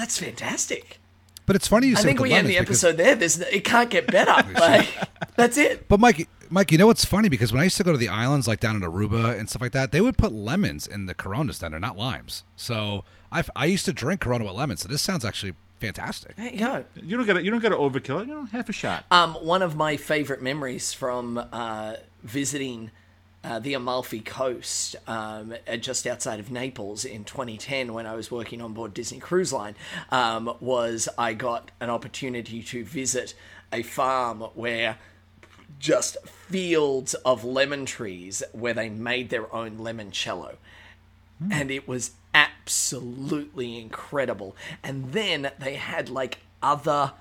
That's fantastic. But it's funny you I think we end the episode there. There's it can't get better. <laughs> like, that's it. But Mike, Mike, you know what's funny? Because when I used to go to the islands, like down in Aruba and stuff like that, they would put lemons in the Coronas down there, not limes. So I I used to drink Corona with lemons. So this sounds actually fantastic. There you go. You don't got to you don't got to overkill it. You know, half a shot. Um, one of my favorite memories from uh, visiting uh, the Amalfi Coast, um, uh, just outside of Naples in 2010, when I was working on board Disney Cruise Line, um, was I got an opportunity to visit a farm where just fields of lemon trees where they made their own limoncello. And it was absolutely incredible. And then they had like other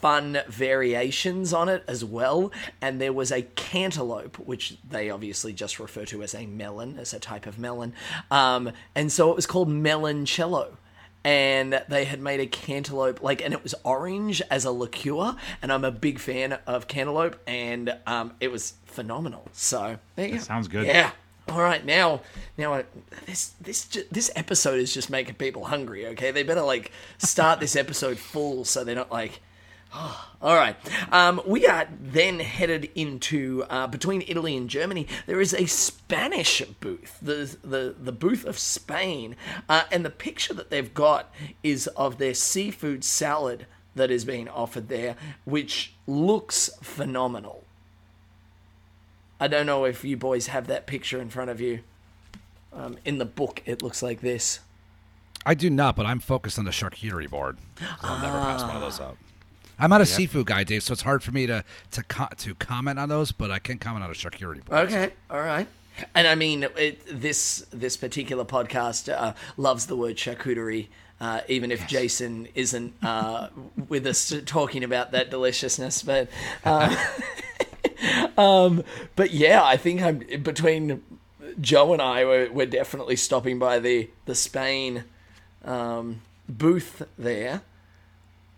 fun variations on it as well. And there was a cantaloupe, which they obviously just refer to as a melon, as a type of melon. Um, and so it was called meloncello. And they had made a cantaloupe, like, and it was orange as a liqueur. And I'm a big fan of cantaloupe, and um, it was phenomenal. So there you go. sounds good. Yeah. All right, now, now I, this this this episode is just making people hungry. Okay, they better like start this episode full so they're not like. <gasps> All right. Um, we are then headed into uh, between Italy and Germany. There is a Spanish booth, the the the booth of Spain, uh, and the picture that they've got is of their seafood salad that is being offered there, which looks phenomenal. I don't know if you boys have that picture in front of you. Um, in the book, it looks like this. I do not, but I'm focused on the charcuterie board. So I'll never pass one of those up. I'm not a seafood guy, Dave, so it's hard for me to to co- to comment on those, but I can comment on a charcuterie board. Okay, all right. And I mean, it, this this particular podcast uh, loves the word charcuterie. Uh, even if Jason isn't uh, with us talking about that deliciousness, but uh, <laughs> um, but yeah, I think I'm between Joe and I. We're, we're definitely stopping by the the Spain um, booth there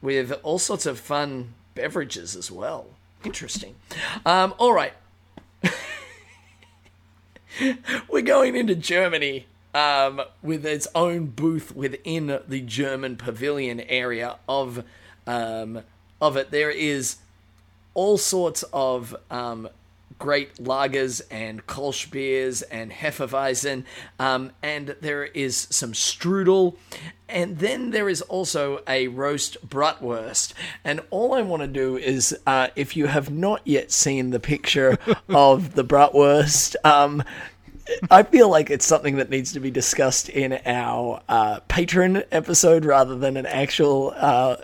with all sorts of fun beverages as well. Interesting. Um, all right, <laughs> we're going into Germany um, with its own booth within the German pavilion area of um, of it. There is all sorts of um, great lagers and Kolsch beers and Hefeweizen, um, and there is some strudel, and then there is also a roast bratwurst. And all I want to do is, uh, if you have not yet seen the picture <laughs> of the bratwurst, um, I feel like it's something that needs to be discussed in our uh, Patreon episode rather than an actual uh,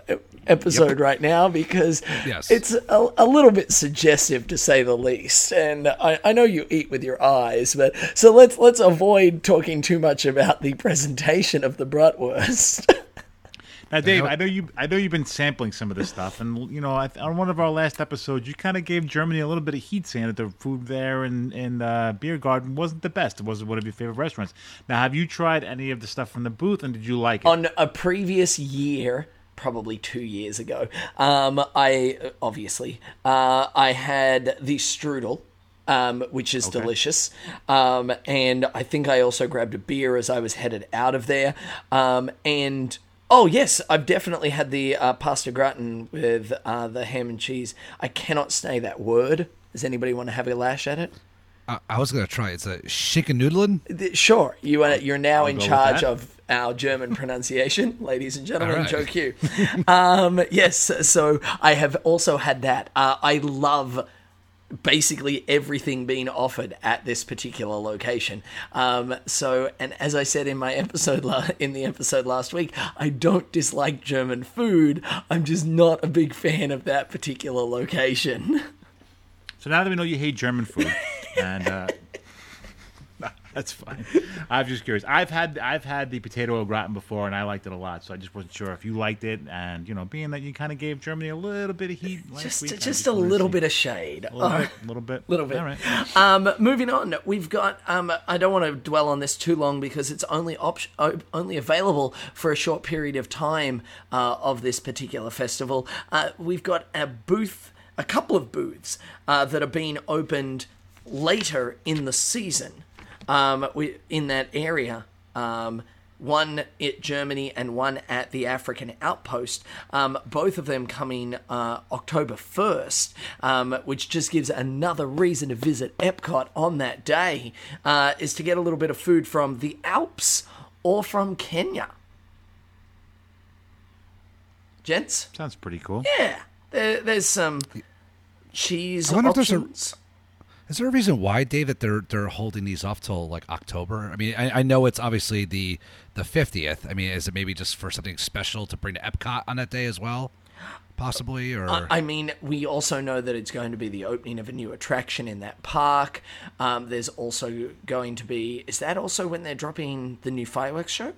episode right now because Yes. it's a, a little bit suggestive to say the least. And I, I know you eat with your eyes, but so let's let's avoid talking too much about the presentation of the bratwurst. <laughs> Now, Dave, I know you. I know you've been sampling some of this stuff, and you know, I, on one of our last episodes, you kind of gave Germany a little bit of heat, saying that the food there and in uh, Beer Garden wasn't the best. It wasn't one of your favorite restaurants. Now, have you tried any of the stuff from the booth, and did you like it? on a previous year probably two years ago. Um, i obviously uh, i had the strudel um, which is delicious. Um, and i think i also grabbed a beer as i was headed out of there. Um, and oh yes i've definitely had the uh, pasta gratin with uh, the ham and cheese. I cannot say that word. Does anybody want to have a lash at it I, I was gonna try. It's a chicken Th- Sure, you are. You're now in go with charge of our German pronunciation, <laughs> ladies and gentlemen. All right. Joe Q. <laughs> um, yes, so I have also had that. Uh, I love basically everything being offered at this particular location. Um, so, and as I said in my episode la- in the episode last week, I don't dislike German food. I'm just not a big fan of that particular location. So now that we know you hate German food, <laughs> and uh, <laughs> that's fine. I'm just curious. I've had I've had the potato au gratin before, and I liked it a lot. So I just wasn't sure if you liked it, and you know, being that you kind of gave Germany a little bit of heat just, week, just a little bit of shade. a little bit, a little bit, little bit. All right. Um, moving on, we've got. Um, I don't want to dwell on this too long because it's only op- only available for a short period of time uh, of this particular festival. Uh, we've got a booth, a couple of booths uh, that are being opened later in the season. Um, we in that area. Um, one at Germany and one at the African Outpost. Um, both of them coming uh, October 1st, um, which just gives another reason to visit Epcot on that day, uh, is to get a little bit of food from the Alps or from Kenya. Gents? Sounds pretty cool. Yeah. There, there's some cheese I wonder if there's a- options. Is there a reason why, Dave, that they're they're holding these off till like October? I mean, I, I know it's obviously the the fiftieth. I mean, is it maybe just for something special to bring to Epcot on that day as well, possibly? Or I I mean, we also know that it's going to be the opening of a new attraction in that park. Um, there's also going to be. Is that also when they're dropping the new fireworks show?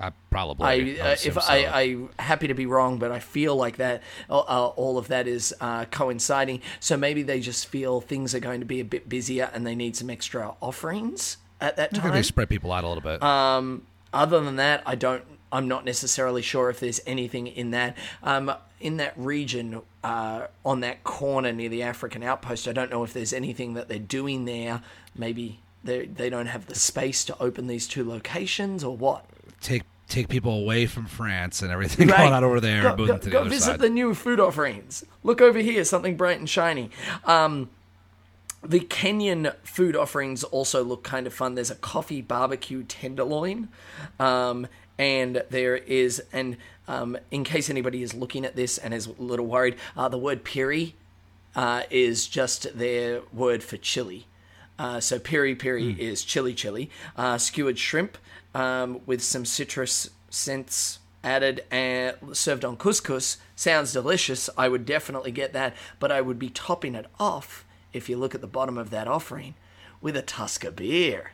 Uh, probably. I, would uh, if so. I, I'm happy to be wrong, but I feel like that uh, uh, all of that is uh, coinciding. So maybe they just feel things are going to be a bit busier and they need some extra offerings at that time. they spread people out a little bit. Um, other than that, I don't. I'm not necessarily sure if there's anything in that um, in that region uh, on that corner near the African outpost. I don't know if there's anything that they're doing there. Maybe they they don't have the space to open these two locations or what. Take take people away from France and everything <laughs> Right. going on over there Go, go- the go other visit side. the new food offerings. Look over here, something bright and shiny. Um, the Kenyan food offerings also look kind of fun. There's a coffee barbecue tenderloin, um, and there is, and um, in case anybody is looking at this and is a little worried, uh, the word piri uh, is just their word for chili. Uh, so piri piri is chili chili. Uh, skewered shrimp um, with some citrus scents added and served on couscous sounds delicious. I would definitely get that, but I would be topping it off if you look at the bottom of that offering with a Tusker beer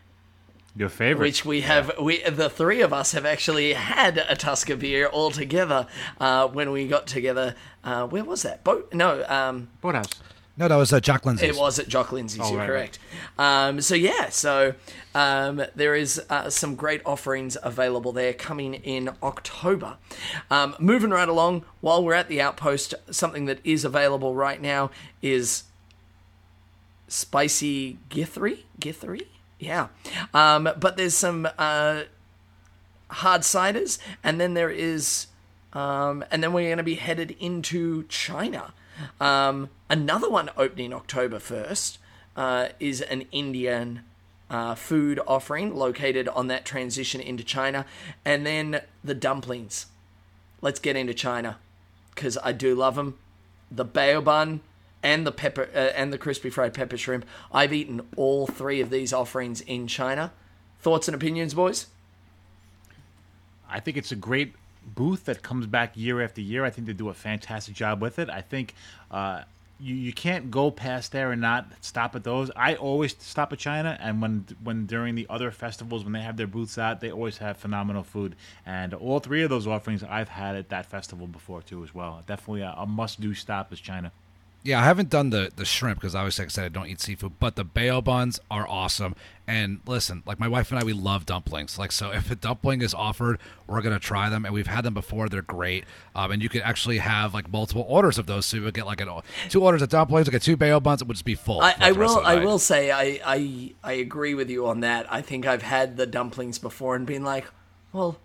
Your favorite. which we have we the three of us have actually had a Tusker beer all together uh, when we got together. Uh, where was that? Boat? No, um, Boathouse. No, that was uh, Jock Lindsay's. it was at Jock Lindsay's. Oh, you're right, correct. Um, so yeah, so um, there is uh, some great offerings available there coming in October. Um, moving right along, while we're at the outpost, something that is available right now is spicy githeri. Githeri, yeah. Um, but there's some uh, hard ciders, and then there is, um, and then we're going to be headed into China. Um, another one opening October 1st uh, is an Indian uh, food offering located on that transition into China. And then the dumplings. Let's get into China because I do love them. The bao bun and the pepper uh, and the crispy fried pepper shrimp. I've eaten all three of these offerings in China. Thoughts and opinions, boys? I think it's a great booth that comes back year after year. I think they do a fantastic job with it. I think uh, you you can't go past there and not stop at those. I always stop at China, and when when during the other festivals when they have their booths out, they always have phenomenal food. And all three of those offerings I've had at that festival before too as well. Definitely a, a must do stop is China. Yeah, I haven't done the the shrimp because obviously, like I said, I don't eat seafood. But the bao buns are awesome. And listen, like my wife and I, we love dumplings. Like so, <laughs> if a dumpling is offered, we're gonna try them, and we've had them before. They're great. Um, and you could actually have like multiple orders of those, so you would get like an, two orders of dumplings, like a two bao buns. It would just be full. I, I will. I will say I, I I agree with you on that. I think I've had the dumplings before and been like, well,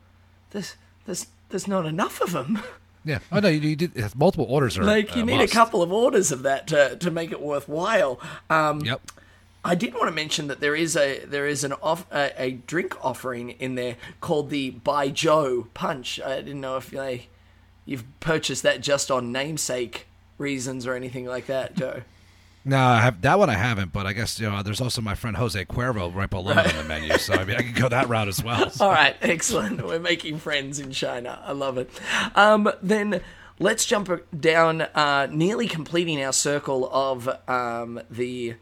there's there's there's not enough of them. <laughs> Yeah. Oh no, you, you did multiple orders. Are, like you uh, need must. a couple of orders of that to to make it worthwhile. Um, Yep. I did want to mention that there is a there is an off a, a drink offering in there called the By Joe Punch. I didn't know if they you've purchased that just on namesake reasons or anything like that, Joe. No, I have that one. I haven't, but I guess you know. There's also my friend Jose Cuervo right below it on the menu, so I mean, I could go that route as well. <laughs> All right, excellent. We're making friends in China. I love it. Um, then let's jump down, uh, nearly completing our circle of um, the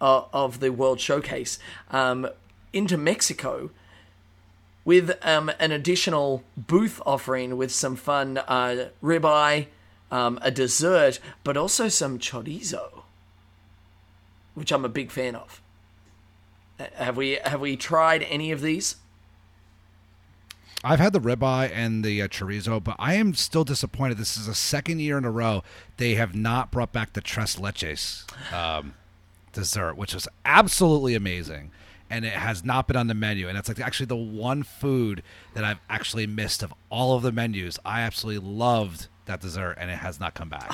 uh, of the World Showcase um, into Mexico with um, an additional booth offering with some fun uh, ribeye, um, a dessert, but also some chorizo, which I'm a big fan of. Have we have we tried any of these? I've had the ribeye and the uh, chorizo, but I am still disappointed. This is the second year in a row they have not brought back the tres leches um, dessert, which was absolutely amazing. and it has not been on the menu. And it's like actually the one food that I've actually missed of all of the menus. I absolutely loved that dessert, and it has not come back.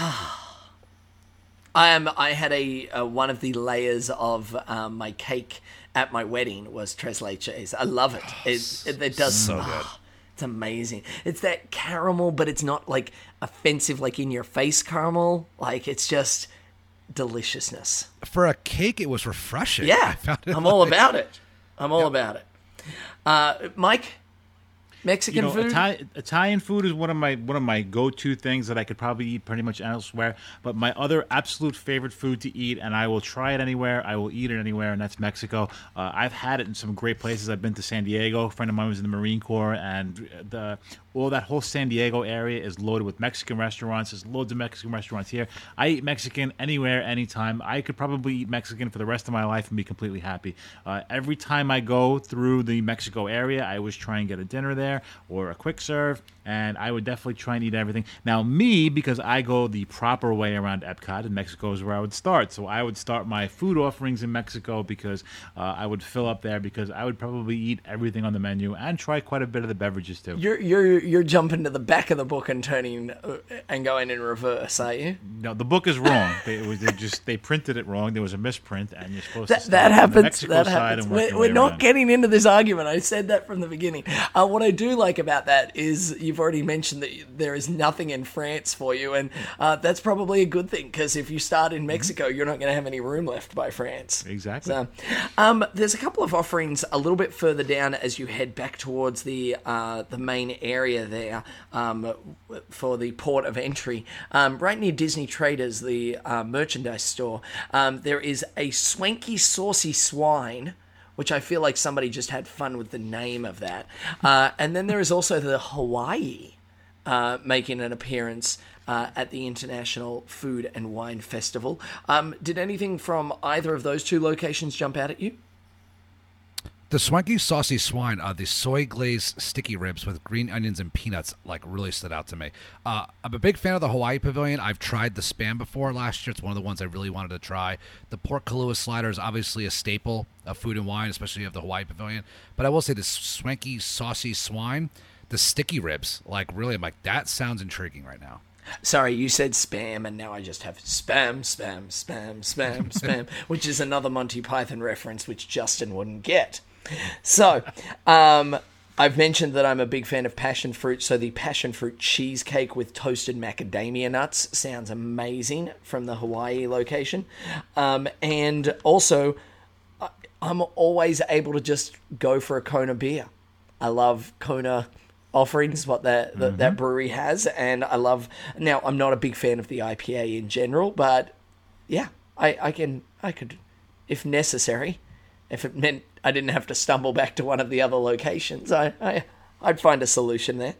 I am. I had a uh, one of the layers of um, my cake at my wedding was tres leches. I love it. It, it, it does So oh, good. It's amazing. It's that caramel, but it's not like offensive, like in your face caramel. Like it's just deliciousness. For a cake, it was refreshing. I Yeah, found it I'm all about it. I'm all about it. Uh, Mike, Mexican you know, food. Itali- Italian food is one of my one of my go-to things that I could probably eat pretty much elsewhere. But my other absolute favorite food to eat, and I will try it anywhere, I will eat it anywhere, and that's Mexico. Uh, I've had it in some great places. I've been to San Diego. A friend of mine was in the Marine Corps, and the all that whole San Diego area is loaded with Mexican restaurants. There's loads of Mexican restaurants here. I eat Mexican anywhere, anytime. I could probably eat Mexican for the rest of my life and be completely happy. Uh, every time I go through the Mexico area, I always try and get a dinner there or a quick serve, and I would definitely try and eat everything. Now, me, because I go the proper way around Epcot, and Mexico is where I would start. So I would start my food offerings in Mexico because uh, I would fill up there because I would probably eat everything on the menu and try quite a bit of the beverages too. you're you're you're jumping to the back of the book and turning uh, and going in reverse, are you? No, the book is wrong. They, it was, they just they printed it wrong. There was a misprint, and you're supposed That, to. that start on the happens. That happens. We're, we're not around. getting into this argument. I said that from the beginning. Uh, what I do like about that is you've already mentioned that there is nothing in France for you, and uh, that's probably a good thing because if you start in Mexico, you're not going to have any room left by France. Exactly. So, um, there's a couple of offerings a little bit further down as you head back towards the uh, the main area there um, for the port of entry. Um, right near Disney Traders, the uh, merchandise store, um, there is a swanky, saucy swine. Which I feel like somebody just had fun with the name of that. Uh, and then there is also the Hawaii uh, making an appearance uh, at the International Food and Wine Festival. Um, did anything from either of those two locations jump out at you? The swanky saucy swine, uh, the soy glazed sticky ribs with green onions and peanuts, like really stood out to me. Uh, I'm a big fan of the Hawaii Pavilion. I've tried the spam before last year. It's one of the ones I really wanted to try. The pork Kalua slider is obviously a staple of food and wine, especially of the Hawaii Pavilion. But I will say the swanky saucy swine, the sticky ribs, like really, I'm like that sounds intriguing right now. Sorry, you said spam, and now I just have spam, spam, spam, spam, spam, <laughs> which is another Monty Python reference which Justin wouldn't get. So, um, I've mentioned that I'm a big fan of passion fruit, so the passion fruit cheesecake with toasted macadamia nuts sounds amazing from the Hawaii location. Um, and also, I'm always able to just go for a Kona beer. I love Kona offerings, what that that, that brewery has, and I love. Now, I'm not a big fan of the IPA in general, but yeah, I, I can I could, if necessary, if it meant I didn't have to stumble back to one of the other locations, I, I I'd find a solution there.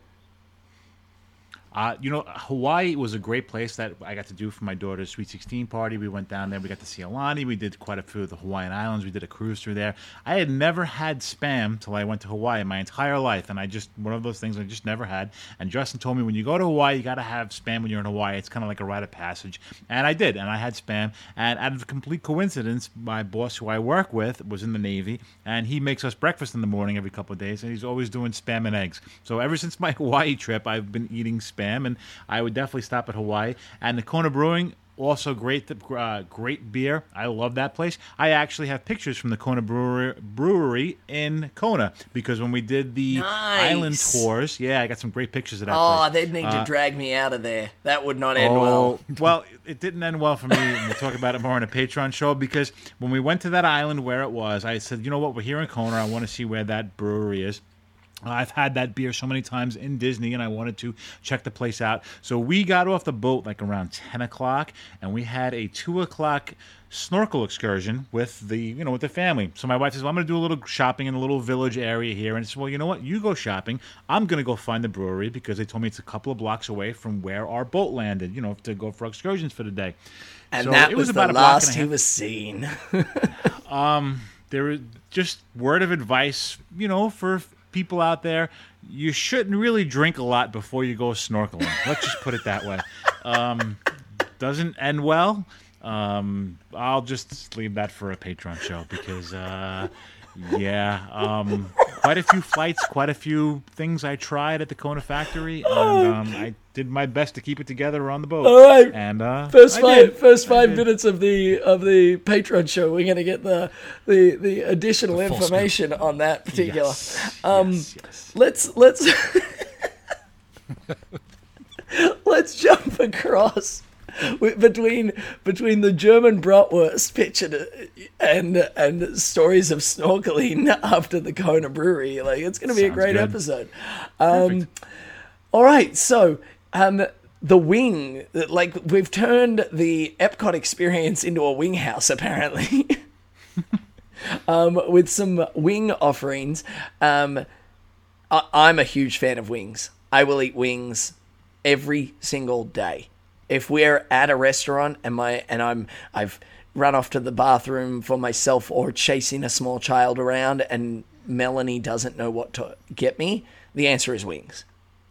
Uh, you know, Hawaii was a great place that I got to do for my daughter's Sweet 16 party. We went down there. We got to see Alani. We did quite a few of the Hawaiian Islands. We did a cruise through there. I had never had spam till I went to Hawaii my entire life, and I just one of those things I just never had. And Justin told me when you go to Hawaii, you got to have spam when you're in Hawaii. It's kind of like a rite of passage, and I did, and I had spam. And out of complete coincidence, my boss, who I work with, was in the Navy, and he makes us breakfast in the morning every couple of days, and he's always doing spam and eggs. So ever since my <laughs> Hawaii trip, I've been eating spam, and I would definitely stop at Hawaii. And the Kona Brewing, also great, uh, great beer. I love that place. I actually have pictures from the Kona Brewery, brewery in Kona because when we did the Nice. island tours, yeah, I got some great pictures of that. Oh, place. they'd need Uh, to drag me out of there. That would not end Oh, well. well, <laughs> it didn't end well for me. and We'll talk about it more on a Patreon show because when we went to that island where it was, I said, you know what, we're here in Kona. I want to see where that brewery is. I've had that beer so many times in Disney, and I wanted to check the place out. So we got off the boat like around ten o'clock, and we had a two o'clock snorkel excursion with the you know with the family. So my wife says, well, "I'm going to do a little shopping in a little village area here," and I said, "Well, you know what? You go shopping. I'm going to go find the brewery because they told me it's a couple of blocks away from where our boat landed. You know, to go for excursions for the day." And So that it was, about the a block and a last he was seen. <laughs> Um, there is just word of advice, you know, for people out there. You shouldn't really drink a lot before you go snorkeling. Let's just put it that way. Um, doesn't end well. Um, I'll just leave that for a Patreon show because uh, Yeah, um, quite a few flights, quite a few things I tried at the Kona factory, and um, I did my best to keep it together on the boat. All right. and uh, First I five, did. first five minutes of the of the Patreon show, we're going to get the the the additional full information on that particular. Yes, Um, yes, yes. Let's let's <laughs> let's jump across <laughs> between between the German bratwurst pitch and and, and stories of snorkeling <laughs> after the Kona Brewery. Like it's going to be a great good. episode. Um, all right, so um, the wing, like we've turned the Epcot experience into a wing house, apparently. <laughs> um, with some wing offerings. Um, I- I'm a huge fan of wings. I will eat wings every single day. If we're at a restaurant and my and I'm I've run off to the bathroom for myself or chasing a small child around and Melanie doesn't know what to get me, the answer is wings.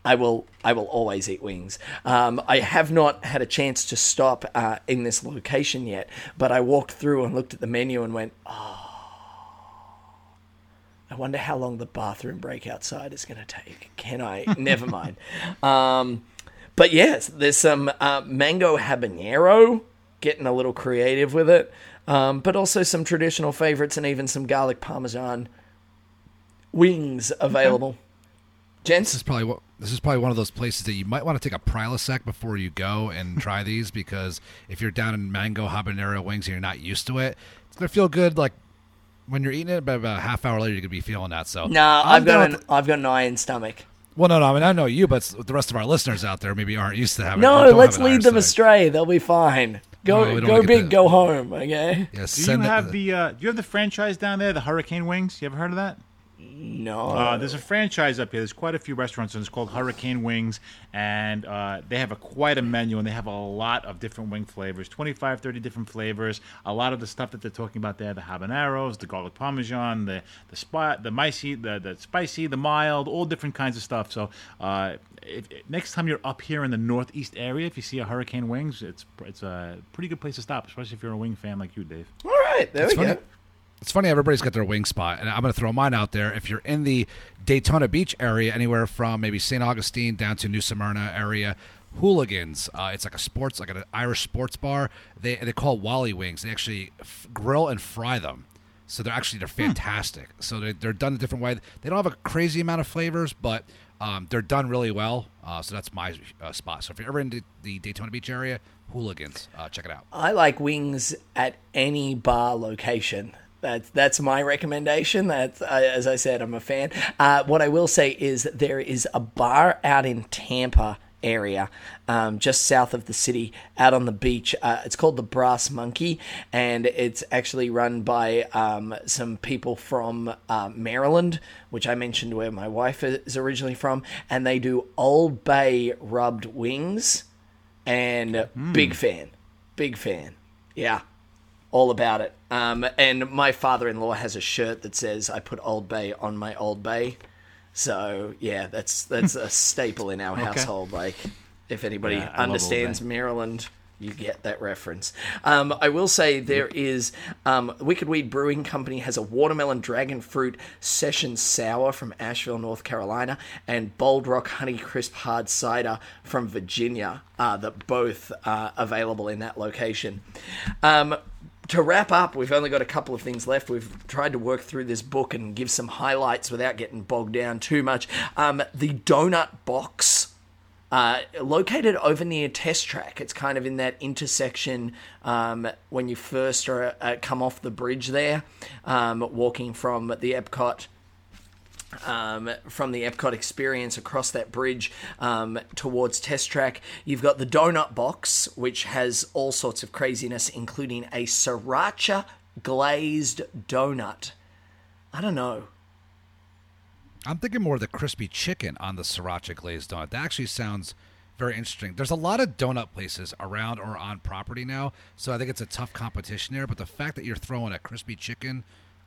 I will I will always eat wings. Um, I have not had a chance to stop uh, in this location yet, but I walked through and looked at the menu and went, oh, I wonder how long the bathroom break outside is going to take. Can I? Never mind. <laughs> Um, but yes, there's some uh, mango habanero, getting a little creative with it, um, but also some traditional favorites and even some garlic parmesan wings available. This Gents, is probably what this is probably one of those places that you might want to take a Prilosec before you go and <laughs> try these because if you're down in mango habanero wings and you're not used to it, it's gonna feel good like when you're eating it, but about a half hour later you're gonna be feeling that. So nah, I'm I've got an I've got an iron stomach. Well, no, no, I mean I know you, but the rest of our listeners out there maybe aren't used to having. No, or don't let's have lead them stomach. astray. They'll be fine. Go No, go big, go home. Okay. Yeah, Do you send it- have the uh, Do you have the franchise down there, the Hurricane Wings? You ever heard of that? No. Uh, there's a franchise up here. There's quite a few restaurants, and it's called Hurricane Wings. And uh, they have a quite a menu, and they have a lot of different wing flavors 25, 30 different flavors. A lot of the stuff that they're talking about there the habaneros, the garlic parmesan, the the, spi- the, micey, the, the spicy, the mild, all different kinds of stuff. So uh, if, if- next time you're up here in the northeast area, if you see a Hurricane Wings, it's, it's a pretty good place to stop, especially if you're a wing fan like you, Dave. All right, there we funny. go. It's funny, everybody's got their wing spot, and I'm going to throw mine out there. If you're in the Daytona Beach area, anywhere from maybe St. Augustine down to New Smyrna area, Hooligans. Uh, it's like a sports, like an Irish sports bar. They they call Wally wings. They actually f- grill and fry them, so they're actually they're fantastic. So they they're done a different way. They don't have a crazy amount of flavors, but um, they're done really well. Uh, so that's my uh, spot. So if you're ever in the, the Daytona Beach area, Hooligans, uh, check it out. I like wings at any bar location. That's that's my recommendation. That's uh, as I said, I'm a fan. Uh, what I will say is that there is a bar out in Tampa area, um, just south of the city, out on the beach. Uh, it's called the Brass Monkey, and it's actually run by um, some people from uh, Maryland, which I mentioned where my wife is originally from, and they do Old Bay rubbed wings and big fan, big fan. Yeah, all about it. Um, and my father-in-law has a shirt that says "I put Old Bay on my Old Bay." So yeah, that's that's a <laughs> staple in our household. Like, if anybody Yeah, I love Old understands Maryland, you get that reference. Um, I will say there is um, Wicked Weed Brewing Company has a watermelon dragon fruit session sour from Asheville, North Carolina, and Bold Rock Honey Crisp hard cider from Virginia. Uh, that both are available in that location. Um, to wrap up, we've only got a couple of things left. We've tried to work through this book and give some highlights without getting bogged down too much. Um, the Donut Box uh, located over near Test Track. It's kind of in that intersection um, when you first are, uh, come off the bridge there, um, walking from the Epcot. Um, from the Epcot experience across that bridge um, towards Test Track, you've got the Donut Box, which has all sorts of craziness, including a sriracha glazed donut. I don't know. I'm thinking more of the crispy chicken on the sriracha glazed donut. That actually sounds very interesting. There's a lot of donut places around or on property now, so I think it's a tough competition there. But the fact that you're throwing a crispy chicken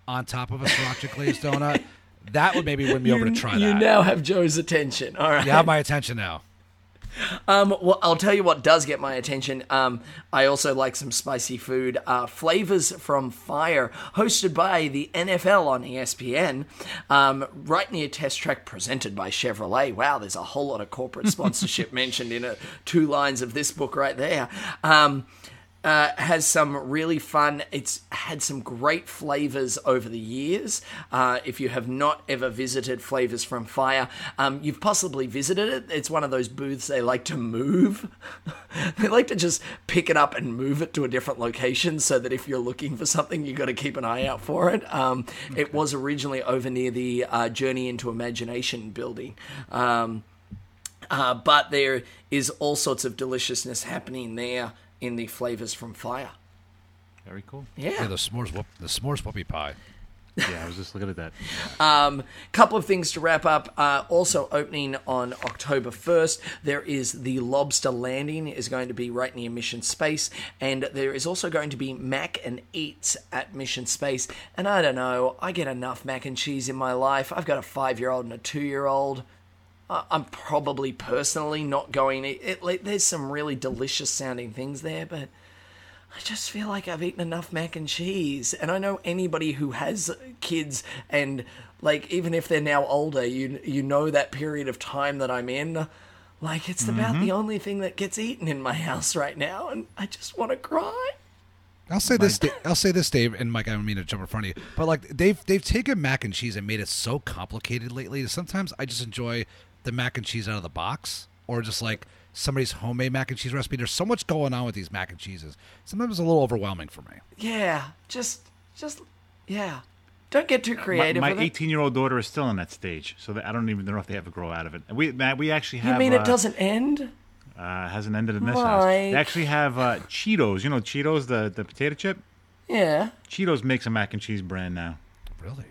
on top of a sriracha glazed <laughs> donut, that would maybe win me over to try that. you now have Joe's attention. All right. you have my attention now. Um, well, I'll tell you what does get my attention. Um, I also like some spicy food. Uh, Flavors from Fire, hosted by the NFL on ESPN, um, right near Test Track, presented by Chevrolet. Wow, there's a whole lot of corporate sponsorship <laughs> mentioned in uh, two lines of this book right there. Um, uh, has some really fun. It's had some great flavors over the years. Uh, if you have not ever visited Flavors from Fire, um, you've possibly visited it. It's one of those booths they like to move. <laughs> they like to just pick it up and move it to a different location so that if you're looking for something, you've got to keep an eye out for it. Um, It was originally over near the uh, Journey into Imagination building. Um, uh, but there is all sorts of deliciousness happening there in the flavors from fire. Very cool. Yeah, Yeah. the s'mores whoop, the s'mores whoopie pie. Yeah, I was just looking at that. <laughs> Um, couple of things to wrap up. Uh, also opening on October 1st, there is the Lobster Landing is going to be right near Mission Space, and there is also going to be Mac and Eats at Mission Space. And I don't know, I get enough mac and cheese in my life. I've got a five-year-old and a two-year-old. I- I'm probably personally not going. It, it, like, there's some really delicious sounding things there, but I just feel like I've eaten enough mac and cheese. And I know anybody who has kids and like even if they're now older, you you know that period of time that I'm in. Like it's about mm-hmm. the only thing that gets eaten in my house right now, and I just want to cry. I'll say this. Da- I'll say this, Dave, and Mike. I don't mean to jump in front of you, but like they've they've taken mac and cheese and made it so complicated lately. Sometimes I just enjoy the mac and cheese out of the box, or just like somebody's homemade mac and cheese recipe. There's so much going on with these mac and cheeses. Sometimes it's a little overwhelming for me. Yeah, just just yeah. Don't get too creative my 18 year old daughter is still in that stage, so that I don't even know if they ever grow out of it. We Matt, we actually have. You mean uh, it doesn't end? Uh, it hasn't ended in this house. They actually have uh, Cheetos. You know Cheetos, the the potato chip. Yeah. Cheetos makes a mac and cheese brand now. Really?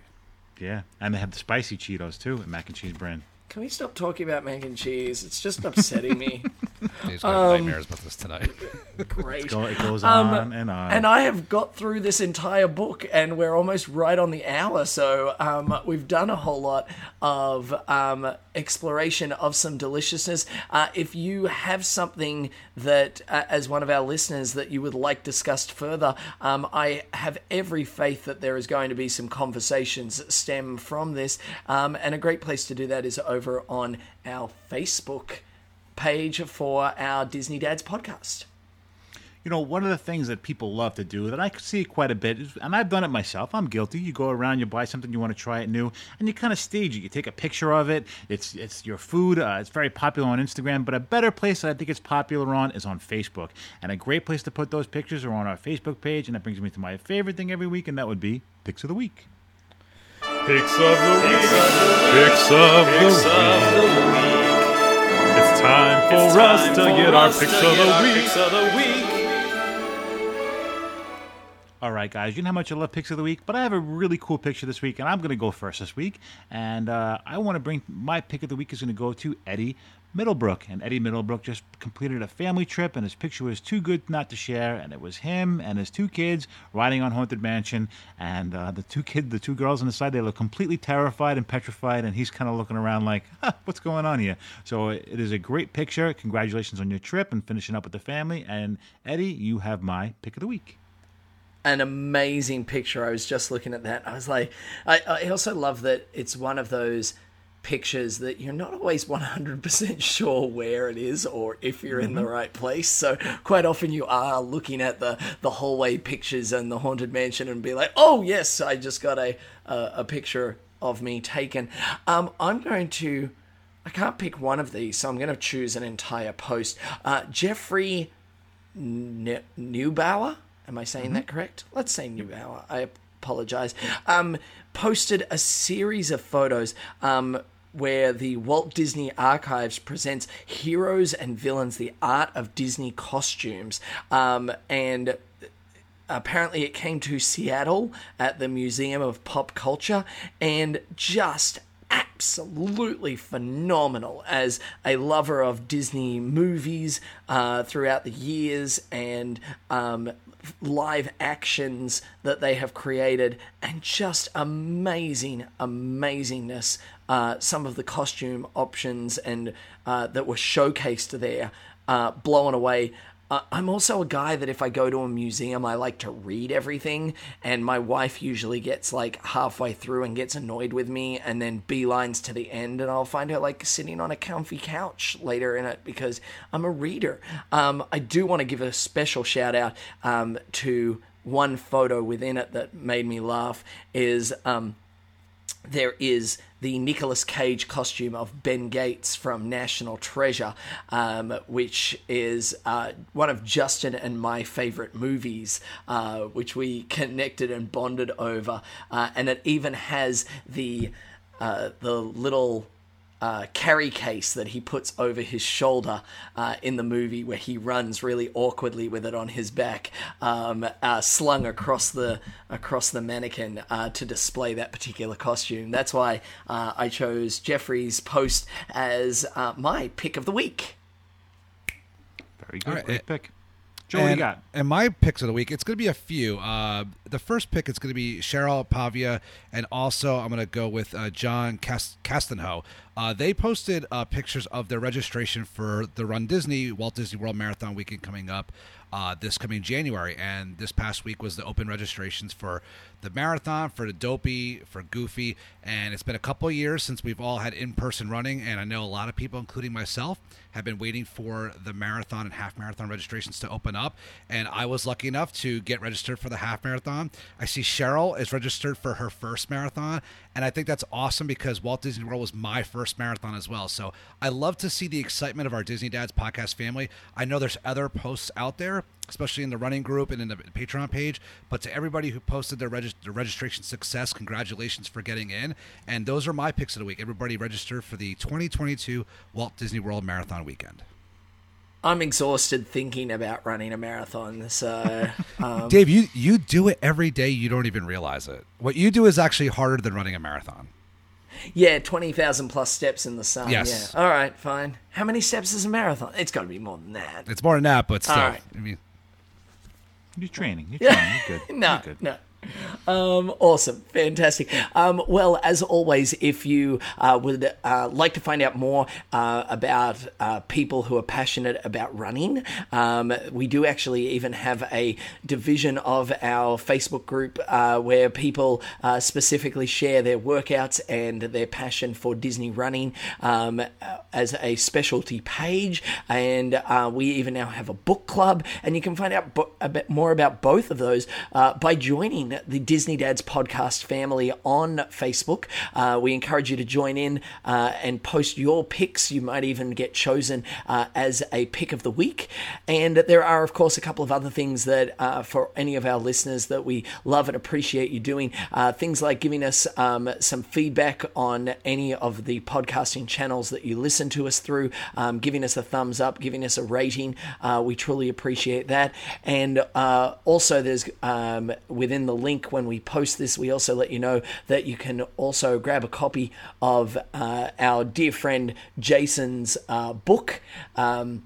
Yeah, and they have the spicy Cheetos too, a mac and cheese brand. Can we stop talking about mac and cheese? It's just upsetting me. <laughs> <laughs> Dave's got nightmares about this tonight. <laughs> Great. Go, it goes Um, on and on. And I have got through this entire book, and we're almost right on the hour. So um, we've done a whole lot of um, exploration of some deliciousness. Uh, if you have something that, uh, as one of our listeners, that you would like discussed further, um, I have every faith that there is going to be some conversations that stem from this. Um, and a great place to do that is over on our Facebook page for our Disney Dads podcast. You know, one of the things that people love to do that I see quite a bit, is, and I've done it myself. I'm guilty. You go around, you buy something, you want to try it new, and you kind of stage it. You take a picture of it. It's it's your food. Uh, it's very popular on Instagram, but a better place that I think it's popular on is on Facebook. And a great place to put those pictures are on our Facebook page. And that brings me to my favorite thing every week, and that would be picks of the week. Picks of the week. Picks of the week. It's time for us to get our picks of the week. All right, guys, you know how much I love picks of the week, but I have a really cool picture this week, and I'm going to go first this week. And uh, I want to bring my pick of the week is going to go to Eddie Middlebrook. And Eddie Middlebrook just completed a family trip, and his picture was too good not to share. And it was him and his two kids riding on Haunted Mansion, and uh, the two kid, the two girls on the side, they look completely terrified and petrified, and he's kind of looking around like, huh, "What's going on here?" So it is a great picture. Congratulations on your trip and finishing up with the family. And Eddie, you have my pick of the week. an amazing picture. I was just looking at that. I was like, I, I also love that it's one of those pictures that you're not always 100% <laughs> sure where it is or if you're in the right place. So quite often you are looking at the, the hallway pictures and the haunted mansion and be like, oh yes, I just got a, a, a picture of me taken. Um, I'm going to, I can't pick one of these, so I'm going to choose an entire post. Uh, Jeffrey Ne- Neubauer. Am I saying that correct? Let's say Neubauer. I apologize. Um, posted a series of photos um, where the Walt Disney Archives presents heroes and villains, the art of Disney costumes, um, and apparently it came to Seattle at the Museum of Pop Culture and just absolutely phenomenal as a lover of Disney movies uh, throughout the years and um, live actions that they have created, and just amazing, amazingness. Uh, some of the costume options and uh, that were showcased there, uh, blown away. Uh, I'm also a guy that if I go to a museum, I like to read everything, and my wife usually gets like halfway through and gets annoyed with me, and then beelines to the end, and I'll find her like sitting on a comfy couch later in it because I'm a reader. Um, I do want to give a special shout out um, to one photo within it that made me laugh is. Um, there is the Nicolas Cage costume of Ben Gates from National Treasure, um, which is uh, one of Justin and my favorite movies, uh, which we connected and bonded over, uh, and it even has the uh, the little uh, carry case that he puts over his shoulder uh, in the movie, where he runs really awkwardly with it on his back, um, uh, slung across the across the mannequin uh, to display that particular costume. That's why uh, I chose Jeffrey's post as uh, my pick of the week. Very good. All right, Great pick. Joe, what do you and, got? And my picks of the week, it's going to be a few. Uh, the first pick is going to be Cheryl Pavia, and also I'm going to go with uh, John Cast- Castanho. Uh, they posted uh, pictures of their registration for the Run Disney Walt Disney World Marathon weekend coming up uh, this coming January. And this past week was the open registrations for the marathon, for the Dopey, for Goofy. And it's been a couple years since we've all had in person running. And I know a lot of people, including myself, have been waiting for the marathon and half marathon registrations to open up. And I was lucky enough to get registered for the half marathon. I see Cheryl is registered for her first marathon. And I think that's awesome because Walt Disney World was my first marathon as well. So I love to see the excitement of our Disney Dads podcast family. I know there's other posts out there, especially in the running group and in the Patreon page. But to everybody who posted their, regist- their registration success, congratulations for getting in. And those are my picks of the week. Everybody register for the 2022 Walt Disney World Marathon weekend. I'm exhausted thinking about running a marathon, so <laughs> um, Dave, you you do it every day. You don't even realize it. What you do is actually harder than running a marathon. yeah, twenty thousand plus steps in the sun. Yes. Yeah. All right, fine. How many steps is a marathon? It's got to be more than that. It's more than that, but still. All right. I mean, You're training. You're training. You're good. <laughs> No, You're good. no. Um, awesome, fantastic. Um, well, as always, if you uh, would uh, like to find out more uh, about uh, people who are passionate about running, um, we do actually even have a division of our Facebook group uh, where people uh, specifically share their workouts and their passion for Disney running um, as a specialty page. And we even now have a book club, and you can find out bo- a bit more about both of those by joining the Disney Dads podcast family on Facebook. Uh, we encourage you to join in uh, and post your picks. You might even get chosen uh, as a pick of the week. And there are, of course, a couple of other things that uh, for any of our listeners that we love and appreciate you doing. Uh, things like giving us um, some feedback on any of the podcasting channels that you listen to us through, um, giving us a thumbs up, giving us a rating. Uh, we truly appreciate that. And also, there's um, within the link when we post this, we also let you know that you can also grab a copy of uh, our dear friend Jason's uh, book. Um,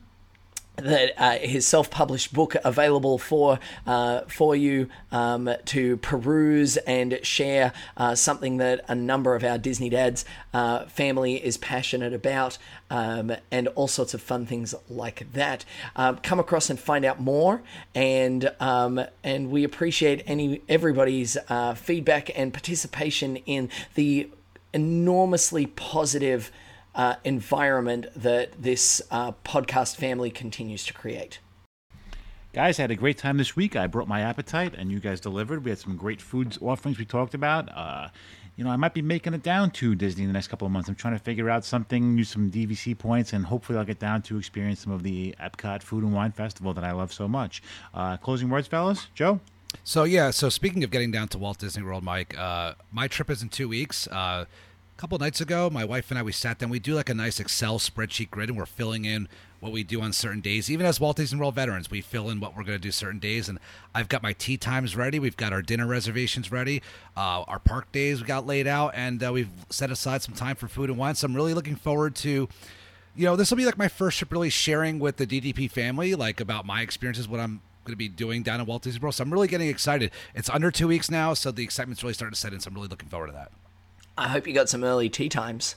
that uh, his self-published book available for uh, for you um, to peruse and share uh, something that a number of our Disney dads uh, family is passionate about um, and all sorts of fun things like that. Um, come across and find out more and um, and we appreciate any everybody's uh, feedback and participation in the enormously positive uh, environment that this uh, podcast family continues to create. Guys, I had a great time this week. I brought my appetite, and you guys delivered. We had some great food offerings we talked about. Uh, you know, I might be making it down to Disney in the next couple of months. I'm trying to figure out something, use some DVC points, and hopefully I'll get down to experience some of the Epcot Food and Wine Festival that I love so much. Uh, closing words, fellas? Joe? So yeah, so speaking of getting down to Walt Disney World, Mike, uh, my trip is in two weeks. Uh, couple nights ago, my wife and I we sat down. We do like a nice Excel spreadsheet grid, and we're filling in what we do on certain days. Even as Walt Disney World veterans, we fill in what we're going to do certain days. And I've got my tea times ready. We've got our dinner reservations ready. Uh, our park days we got laid out, and uh, we've set aside some time for food and wine. So I'm really looking forward to you know, this will be like my first trip really sharing with the DDP family, like about my experiences, what I'm going to be doing down at Walt Disney World. So I'm really getting excited. It's under two weeks now, so the excitement's really starting to set in. So I'm really looking forward to that. I hope you got some early tea times.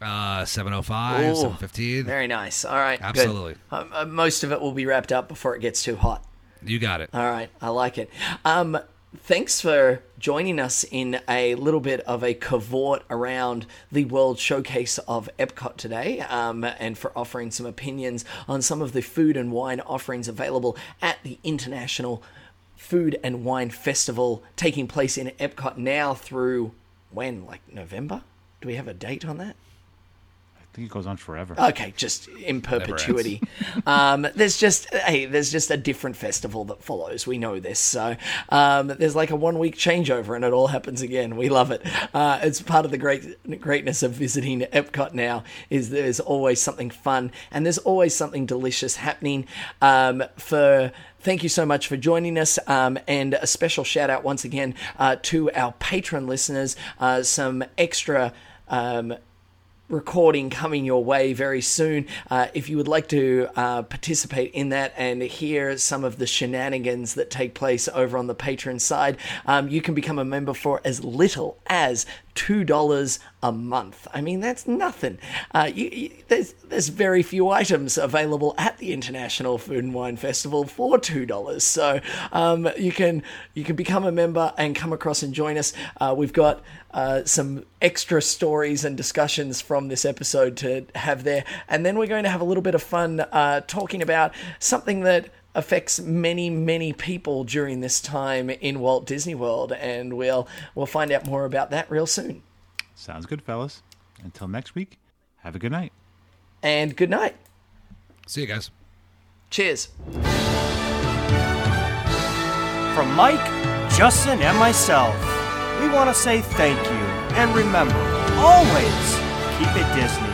Uh, 705, Ooh, 715. Very nice. All right. Absolutely. Um, uh, most of it will be wrapped up before it gets too hot. You got it. All right, I like it. Um, thanks for joining us in a little bit of a cavort around the World Showcase of Epcot today, um, and for offering some opinions on some of the food and wine offerings available at the International Food and Wine Festival taking place in Epcot now through when, like November? Do we have a date on that? I think it goes on forever. Okay, just in perpetuity. <laughs> um, there's just hey, there's just a different festival that follows. We know this, so um, there's like a one week changeover, and it all happens again. We love it. Uh, it's part of the great greatness of visiting Epcot now. Is there's always something fun, and there's always something delicious happening. Um, for thank you so much for joining us. Um, and a special shout out once again uh, to our Patreon listeners. Uh, some extra. Um, recording coming your way very soon. Uh, if you would like to uh, participate in that and hear some of the shenanigans that take place over on the Patreon side, um, you can become a member for as little as two dollars a month. I mean, that's nothing. Uh, you, you, there's there's very few items available at the International Food and Wine Festival for two dollars. So um, you can you can become a member and come across and join us. Uh, we've got uh, some extra stories and discussions from this episode to have there, and then we're going to have a little bit of fun uh, talking about something that affects many many people during this time in Walt Disney World and we'll we'll find out more about that real soon. Sounds good, fellas. Until next week, have a good night. And good night. See you guys. Cheers. From Mike, Justin, and myself, we want to say thank you. And remember, always keep it Disney.